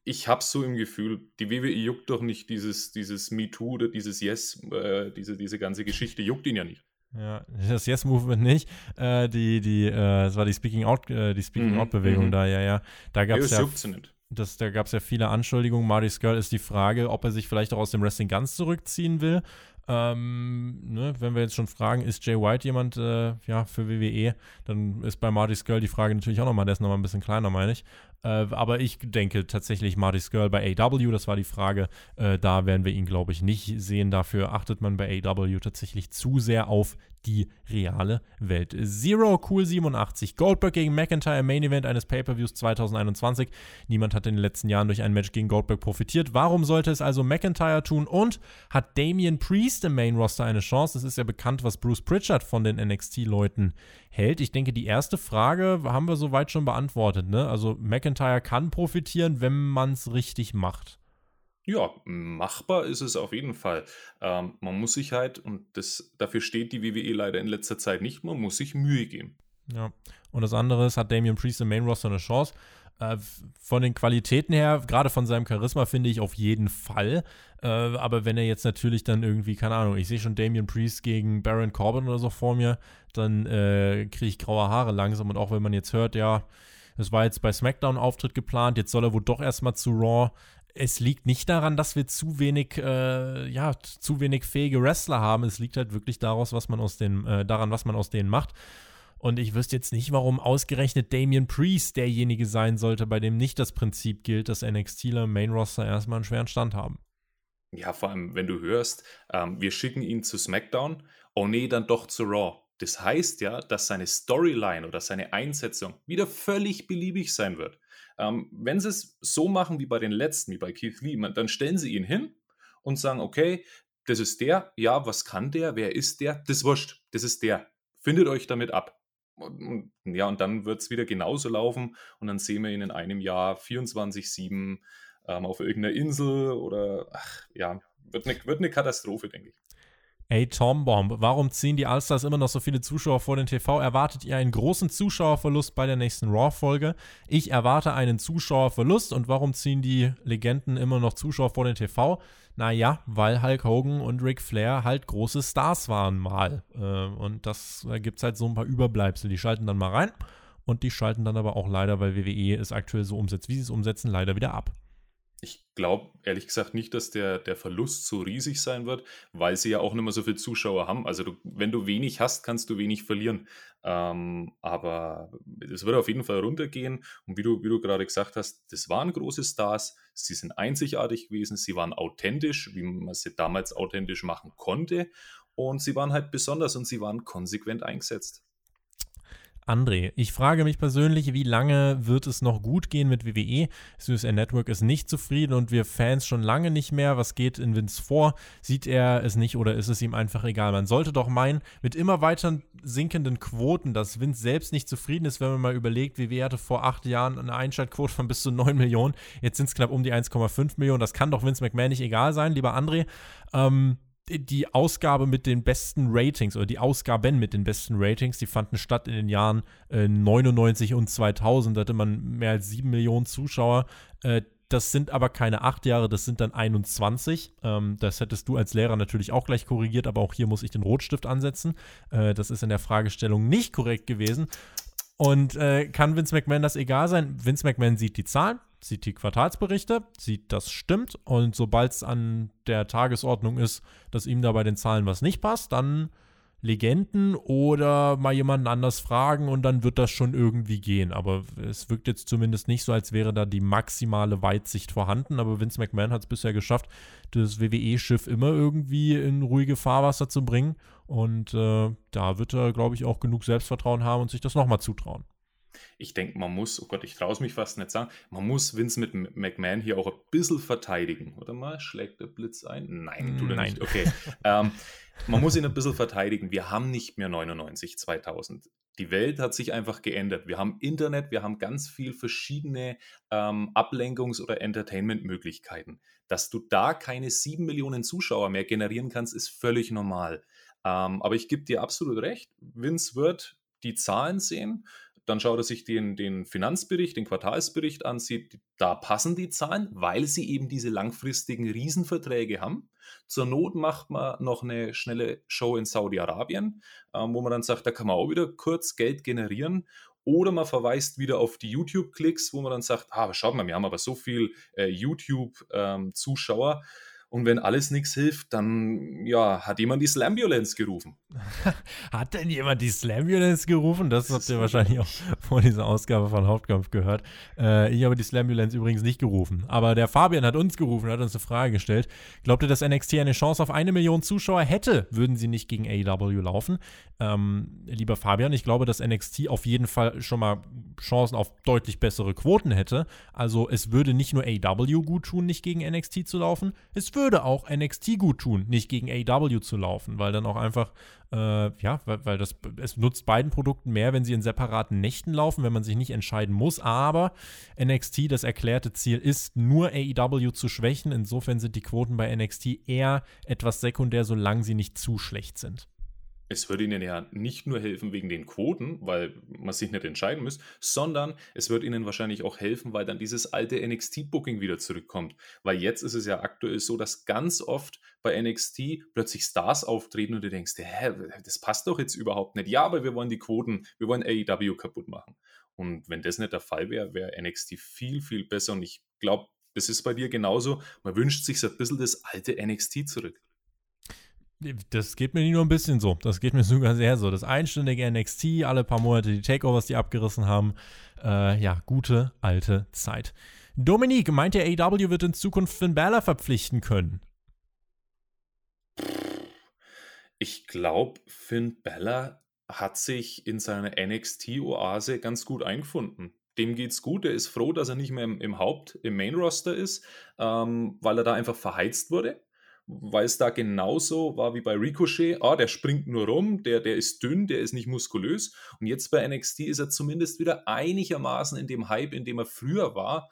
B: Ich habe so im Gefühl, die WWE juckt doch nicht dieses, dieses MeToo oder dieses Yes, äh, diese, diese ganze Geschichte juckt ihn ja nicht.
A: Ja, das Yes-Movement nicht. Äh, die, die, äh, das war die Speaking Out, äh, die Speaking mhm, Out-Bewegung mhm. da, ja, ja. Da gab es ja. Juckt sie nicht das, da gab es ja viele Anschuldigungen. Marty Skrull ist die Frage, ob er sich vielleicht auch aus dem Wrestling ganz zurückziehen will. Ähm, ne, wenn wir jetzt schon fragen, ist Jay White jemand äh, ja, für WWE, dann ist bei Marty Skrull die Frage natürlich auch nochmal, der ist nochmal ein bisschen kleiner, meine ich. Äh, aber ich denke tatsächlich Marty Skrull bei AW, das war die Frage. Äh, da werden wir ihn, glaube ich, nicht sehen. Dafür achtet man bei AW tatsächlich zu sehr auf die reale Welt. Zero Cool 87. Goldberg gegen McIntyre Main Event eines Pay-Per-Views 2021. Niemand hat in den letzten Jahren durch ein Match gegen Goldberg profitiert. Warum sollte es also McIntyre tun? Und hat Damian Priest im Main Roster eine Chance? Es ist ja bekannt, was Bruce Pritchard von den NXT-Leuten hält. Ich denke, die erste Frage haben wir soweit schon beantwortet. Ne? Also McIntyre kann profitieren, wenn man es richtig macht.
B: Ja, machbar ist es auf jeden Fall. Ähm, man muss sich halt, und das, dafür steht die WWE leider in letzter Zeit nicht, man muss sich Mühe geben.
A: Ja, und das andere ist, hat Damian Priest im Main Roster eine Chance? Äh, von den Qualitäten her, gerade von seinem Charisma, finde ich auf jeden Fall. Äh, aber wenn er jetzt natürlich dann irgendwie, keine Ahnung, ich sehe schon Damian Priest gegen Baron Corbin oder so vor mir, dann äh, kriege ich graue Haare langsam. Und auch wenn man jetzt hört, ja, es war jetzt bei SmackDown Auftritt geplant, jetzt soll er wohl doch erstmal zu Raw. Es liegt nicht daran, dass wir zu wenig, äh, ja, zu wenig fähige Wrestler haben. Es liegt halt wirklich daraus, was man aus den, äh, daran, was man aus denen macht. Und ich wüsste jetzt nicht, warum ausgerechnet Damian Priest derjenige sein sollte, bei dem nicht das Prinzip gilt, dass NXTler im Main Roster erstmal einen schweren Stand haben.
B: Ja, vor allem, wenn du hörst, ähm, wir schicken ihn zu SmackDown, oh nee, dann doch zu Raw. Das heißt ja, dass seine Storyline oder seine Einsetzung wieder völlig beliebig sein wird. Ähm, wenn sie es so machen wie bei den letzten, wie bei Keith Lee, dann stellen sie ihn hin und sagen, okay, das ist der, ja, was kann der, wer ist der, das wurscht, das ist der. Findet euch damit ab. Und, ja, und dann wird es wieder genauso laufen und dann sehen wir ihn in einem Jahr 24-7 ähm, auf irgendeiner Insel oder ach, ja, wird eine, wird eine Katastrophe, denke ich.
A: Ey, Tom Bomb, warum ziehen die Allstars immer noch so viele Zuschauer vor den TV? Erwartet ihr einen großen Zuschauerverlust bei der nächsten Raw-Folge? Ich erwarte einen Zuschauerverlust. Und warum ziehen die Legenden immer noch Zuschauer vor den TV? Naja, weil Hulk Hogan und Ric Flair halt große Stars waren mal. Äh, und das da gibt es halt so ein paar Überbleibsel. Die schalten dann mal rein und die schalten dann aber auch leider, weil WWE es aktuell so umsetzt, wie sie es umsetzen, leider wieder ab.
B: Ich glaube ehrlich gesagt nicht, dass der, der Verlust so riesig sein wird, weil sie ja auch nicht mehr so viele Zuschauer haben. Also du, wenn du wenig hast, kannst du wenig verlieren. Ähm, aber es wird auf jeden Fall runtergehen. Und wie du, wie du gerade gesagt hast, das waren große Stars. Sie sind einzigartig gewesen. Sie waren authentisch, wie man sie damals authentisch machen konnte. Und sie waren halt besonders und sie waren konsequent eingesetzt.
A: André, ich frage mich persönlich, wie lange wird es noch gut gehen mit WWE? SUSN Network ist nicht zufrieden und wir Fans schon lange nicht mehr. Was geht in Vince vor? Sieht er es nicht oder ist es ihm einfach egal? Man sollte doch meinen, mit immer weiter sinkenden Quoten, dass Vince selbst nicht zufrieden ist, wenn man mal überlegt, WWE hatte vor acht Jahren eine Einschaltquote von bis zu 9 Millionen. Jetzt sind es knapp um die 1,5 Millionen. Das kann doch Vince McMahon nicht egal sein, lieber André. Ähm, die Ausgabe mit den besten Ratings oder die Ausgaben mit den besten Ratings, die fanden statt in den Jahren äh, 99 und 2000. Da hatte man mehr als 7 Millionen Zuschauer. Äh, das sind aber keine 8 Jahre, das sind dann 21. Ähm, das hättest du als Lehrer natürlich auch gleich korrigiert, aber auch hier muss ich den Rotstift ansetzen. Äh, das ist in der Fragestellung nicht korrekt gewesen. Und äh, kann Vince McMahon das egal sein? Vince McMahon sieht die Zahlen, sieht die Quartalsberichte, sieht, das stimmt. Und sobald es an der Tagesordnung ist, dass ihm da bei den Zahlen was nicht passt, dann Legenden oder mal jemanden anders fragen und dann wird das schon irgendwie gehen. Aber es wirkt jetzt zumindest nicht so, als wäre da die maximale Weitsicht vorhanden. Aber Vince McMahon hat es bisher geschafft, das WWE-Schiff immer irgendwie in ruhige Fahrwasser zu bringen. Und äh, da wird er, glaube ich, auch genug Selbstvertrauen haben und sich das nochmal zutrauen
B: ich denke, man muss, oh Gott, ich traue es mich fast nicht sagen, man muss Vince mit McMahon hier auch ein bisschen verteidigen. Oder mal, schlägt der Blitz ein? Nein, tut er Nein. nicht. Okay. [laughs] ähm, man muss ihn ein bisschen verteidigen. Wir haben nicht mehr 99, 2000. Die Welt hat sich einfach geändert. Wir haben Internet, wir haben ganz viel verschiedene ähm, Ablenkungs- oder Entertainment-Möglichkeiten. Dass du da keine sieben Millionen Zuschauer mehr generieren kannst, ist völlig normal. Ähm, aber ich gebe dir absolut recht. Vince wird die Zahlen sehen dann schaut er sich den, den Finanzbericht, den Quartalsbericht an, sieht, da passen die Zahlen, weil sie eben diese langfristigen Riesenverträge haben. Zur Not macht man noch eine schnelle Show in Saudi-Arabien, ähm, wo man dann sagt, da kann man auch wieder kurz Geld generieren. Oder man verweist wieder auf die YouTube-Klicks, wo man dann sagt, ah, schaut mal, wir haben aber so viel äh, YouTube-Zuschauer. Ähm, und wenn alles nichts hilft, dann ja, hat jemand die Slambulance gerufen. [laughs]
A: hat denn jemand die Slambulance gerufen? Das habt ihr wahrscheinlich auch vor dieser Ausgabe von Hauptkampf gehört. Äh, ich habe die Slambulance übrigens nicht gerufen. Aber der Fabian hat uns gerufen, hat uns eine Frage gestellt. Glaubt ihr, dass NXT eine Chance auf eine Million Zuschauer hätte, würden sie nicht gegen AEW laufen? Ähm, lieber Fabian, ich glaube, dass NXT auf jeden Fall schon mal Chancen auf deutlich bessere Quoten hätte. Also es würde nicht nur AW gut tun, nicht gegen NXT zu laufen, es würde auch NXT gut tun, nicht gegen AW zu laufen, weil dann auch einfach, äh, ja, weil, weil, das, es nutzt beiden Produkten mehr, wenn sie in separaten Nächten laufen, wenn man sich nicht entscheiden muss. Aber NXT, das erklärte Ziel ist, nur AEW zu schwächen. Insofern sind die Quoten bei NXT eher etwas sekundär, solange sie nicht zu schlecht sind
B: es würde ihnen ja nicht nur helfen wegen den Quoten, weil man sich nicht entscheiden muss, sondern es wird ihnen wahrscheinlich auch helfen, weil dann dieses alte NXT-Booking wieder zurückkommt. Weil jetzt ist es ja aktuell so, dass ganz oft bei NXT plötzlich Stars auftreten und du denkst, hä, das passt doch jetzt überhaupt nicht. Ja, aber wir wollen die Quoten, wir wollen AEW kaputt machen. Und wenn das nicht der Fall wäre, wäre NXT viel, viel besser. Und ich glaube, das ist bei dir genauso. Man wünscht sich so ein bisschen das alte NXT zurück.
A: Das geht mir nicht nur ein bisschen so. Das geht mir [laughs] sogar sehr so. Das einstündige NXT, alle paar Monate die Takeovers, die abgerissen haben. Äh, ja, gute alte Zeit. Dominique, meint der AEW wird in Zukunft Finn Balor verpflichten können?
B: Ich glaube, Finn Balor hat sich in seiner NXT-Oase ganz gut eingefunden. Dem geht's gut. Er ist froh, dass er nicht mehr im, im Haupt, im Main-Roster ist, ähm, weil er da einfach verheizt wurde weil es da genauso war wie bei Ricochet. Ah, der springt nur rum, der, der ist dünn, der ist nicht muskulös. Und jetzt bei NXT ist er zumindest wieder einigermaßen in dem Hype, in dem er früher war.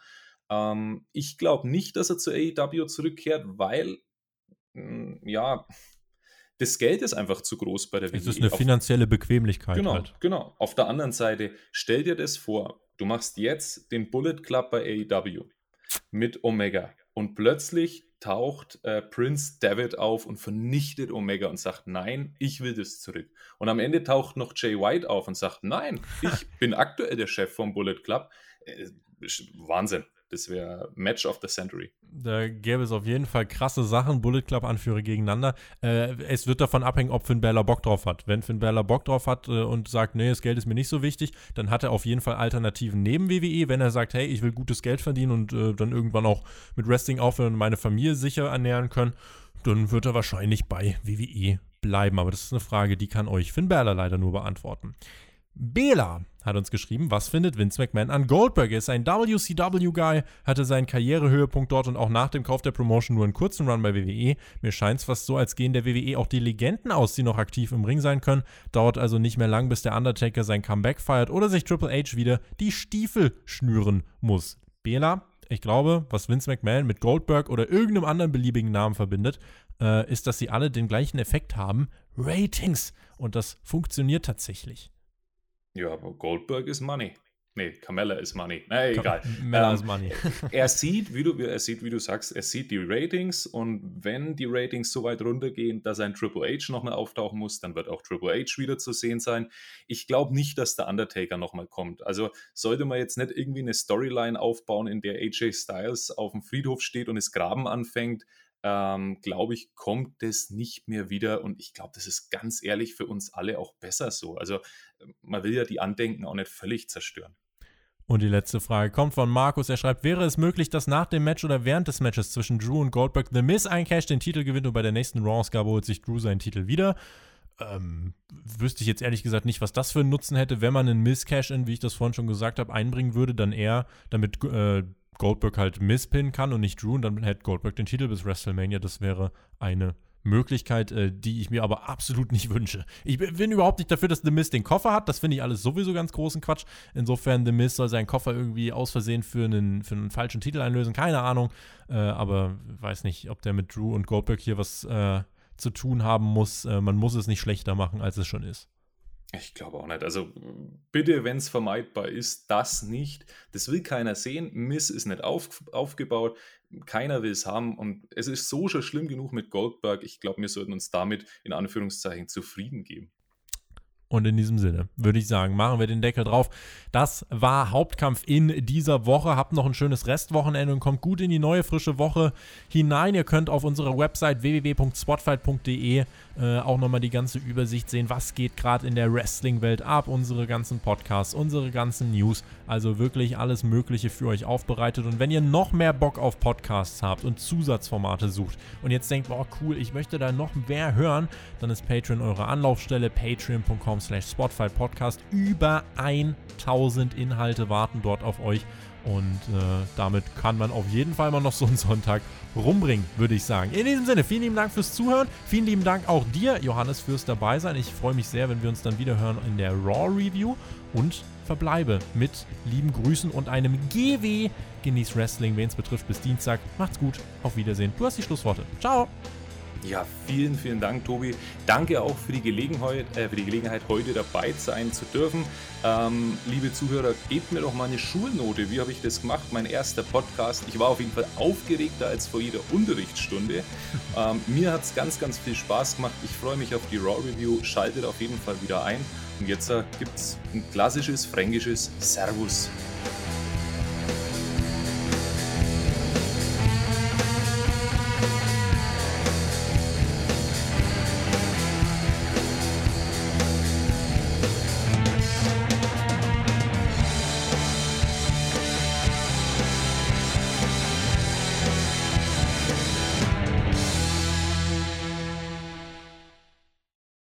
B: Ähm, ich glaube nicht, dass er zu AEW zurückkehrt, weil, mh, hm, ja, das Geld ist einfach zu groß bei der
A: WWE. Es ist eine finanzielle Bequemlichkeit.
B: Genau,
A: halt.
B: genau. Auf der anderen Seite, stell dir das vor, du machst jetzt den Bullet Club bei AEW mit Omega und plötzlich taucht äh, Prince David auf und vernichtet Omega und sagt, nein, ich will das zurück. Und am Ende taucht noch Jay White auf und sagt, nein, ich [laughs] bin aktuell der Chef vom Bullet Club. Äh, Wahnsinn. Das wäre Match of the Century.
A: Da gäbe es auf jeden Fall krasse Sachen, Bullet Club-Anführer gegeneinander. Äh, es wird davon abhängen, ob Finn Balor Bock drauf hat. Wenn Finn Balor Bock drauf hat äh, und sagt, nee, das Geld ist mir nicht so wichtig, dann hat er auf jeden Fall Alternativen neben WWE. Wenn er sagt, hey, ich will gutes Geld verdienen und äh, dann irgendwann auch mit Wrestling aufhören und meine Familie sicher ernähren können, dann wird er wahrscheinlich bei WWE bleiben. Aber das ist eine Frage, die kann euch Finn Balor leider nur beantworten. Bela hat uns geschrieben, was findet Vince McMahon an Goldberg? Er ist ein WCW-Guy, hatte seinen Karrierehöhepunkt dort und auch nach dem Kauf der Promotion nur einen kurzen Run bei WWE. Mir scheint es fast so, als gehen der WWE auch die Legenden aus, die noch aktiv im Ring sein können. Dauert also nicht mehr lang, bis der Undertaker sein Comeback feiert oder sich Triple H wieder die Stiefel schnüren muss. Bela, ich glaube, was Vince McMahon mit Goldberg oder irgendeinem anderen beliebigen Namen verbindet, äh, ist, dass sie alle den gleichen Effekt haben: Ratings. Und das funktioniert tatsächlich.
B: Ja, aber Goldberg ist Money. Nee, Carmella ist Money. Na, egal.
A: Mella ähm, ist Money. [laughs]
B: er sieht, wie du, er sieht, wie du sagst, er sieht die Ratings und wenn die Ratings so weit runtergehen, dass ein Triple H nochmal auftauchen muss, dann wird auch Triple H wieder zu sehen sein. Ich glaube nicht, dass der Undertaker nochmal kommt. Also sollte man jetzt nicht irgendwie eine Storyline aufbauen, in der AJ Styles auf dem Friedhof steht und es Graben anfängt, ähm, glaube ich, kommt das nicht mehr wieder. Und ich glaube, das ist ganz ehrlich für uns alle auch besser so. Also man will ja die Andenken auch nicht völlig zerstören.
A: Und die letzte Frage kommt von Markus. Er schreibt, wäre es möglich, dass nach dem Match oder während des Matches zwischen Drew und Goldberg The Miz eincasht, den Titel gewinnt und bei der nächsten Raw-Ausgabe holt sich Drew seinen Titel wieder? Ähm, wüsste ich jetzt ehrlich gesagt nicht, was das für einen Nutzen hätte, wenn man einen Miss-Cash-In, wie ich das vorhin schon gesagt habe, einbringen würde, dann eher, damit äh, Goldberg halt misspinnen kann und nicht Drew und dann hätte Goldberg den Titel bis WrestleMania. Das wäre eine Möglichkeit, äh, die ich mir aber absolut nicht wünsche. Ich bin überhaupt nicht dafür, dass The Miz den Koffer hat. Das finde ich alles sowieso ganz großen Quatsch. Insofern, The Miz soll seinen Koffer irgendwie aus Versehen für einen, für einen falschen Titel einlösen. Keine Ahnung. Äh, aber weiß nicht, ob der mit Drew und Goldberg hier was äh, zu tun haben muss. Äh, man muss es nicht schlechter machen, als es schon ist.
B: Ich glaube auch nicht. Also bitte, wenn es vermeidbar ist, das nicht. Das will keiner sehen. Miss ist nicht auf, aufgebaut. Keiner will es haben. Und es ist so schon schlimm genug mit Goldberg. Ich glaube, wir sollten uns damit in Anführungszeichen zufrieden geben.
A: Und in diesem Sinne würde ich sagen, machen wir den Deckel drauf. Das war Hauptkampf in dieser Woche. Habt noch ein schönes Restwochenende und kommt gut in die neue frische Woche hinein. Ihr könnt auf unserer Website www.spotfight.de äh, auch nochmal die ganze Übersicht sehen, was geht gerade in der Wrestling-Welt ab. Unsere ganzen Podcasts, unsere ganzen News. Also wirklich alles Mögliche für euch aufbereitet. Und wenn ihr noch mehr Bock auf Podcasts habt und Zusatzformate sucht und jetzt denkt, boah, cool, ich möchte da noch mehr hören, dann ist Patreon eure Anlaufstelle. Patreon.com slash Spotify Podcast. Über 1000 Inhalte warten dort auf euch. Und äh, damit kann man auf jeden Fall mal noch so einen Sonntag rumbringen, würde ich sagen. In diesem Sinne, vielen lieben Dank fürs Zuhören. Vielen lieben Dank auch dir, Johannes, fürs dabei sein. Ich freue mich sehr, wenn wir uns dann wieder hören in der Raw Review und verbleibe mit lieben Grüßen und einem GW. Genieß Wrestling, wen es betrifft, bis Dienstag. Macht's gut, auf Wiedersehen. Du hast die Schlussworte. Ciao.
B: Ja, vielen, vielen Dank, Tobi. Danke auch für die Gelegenheit, äh, für die Gelegenheit heute dabei sein zu dürfen. Ähm, liebe Zuhörer, gebt mir doch mal eine Schulnote. Wie habe ich das gemacht? Mein erster Podcast. Ich war auf jeden Fall aufgeregter als vor jeder Unterrichtsstunde. [laughs] Ähm, mir hat es ganz, ganz viel Spaß gemacht. Ich freue mich auf die Raw Review. Schaltet auf jeden Fall wieder ein. Und jetzt äh, gibt es ein klassisches fränkisches Servus.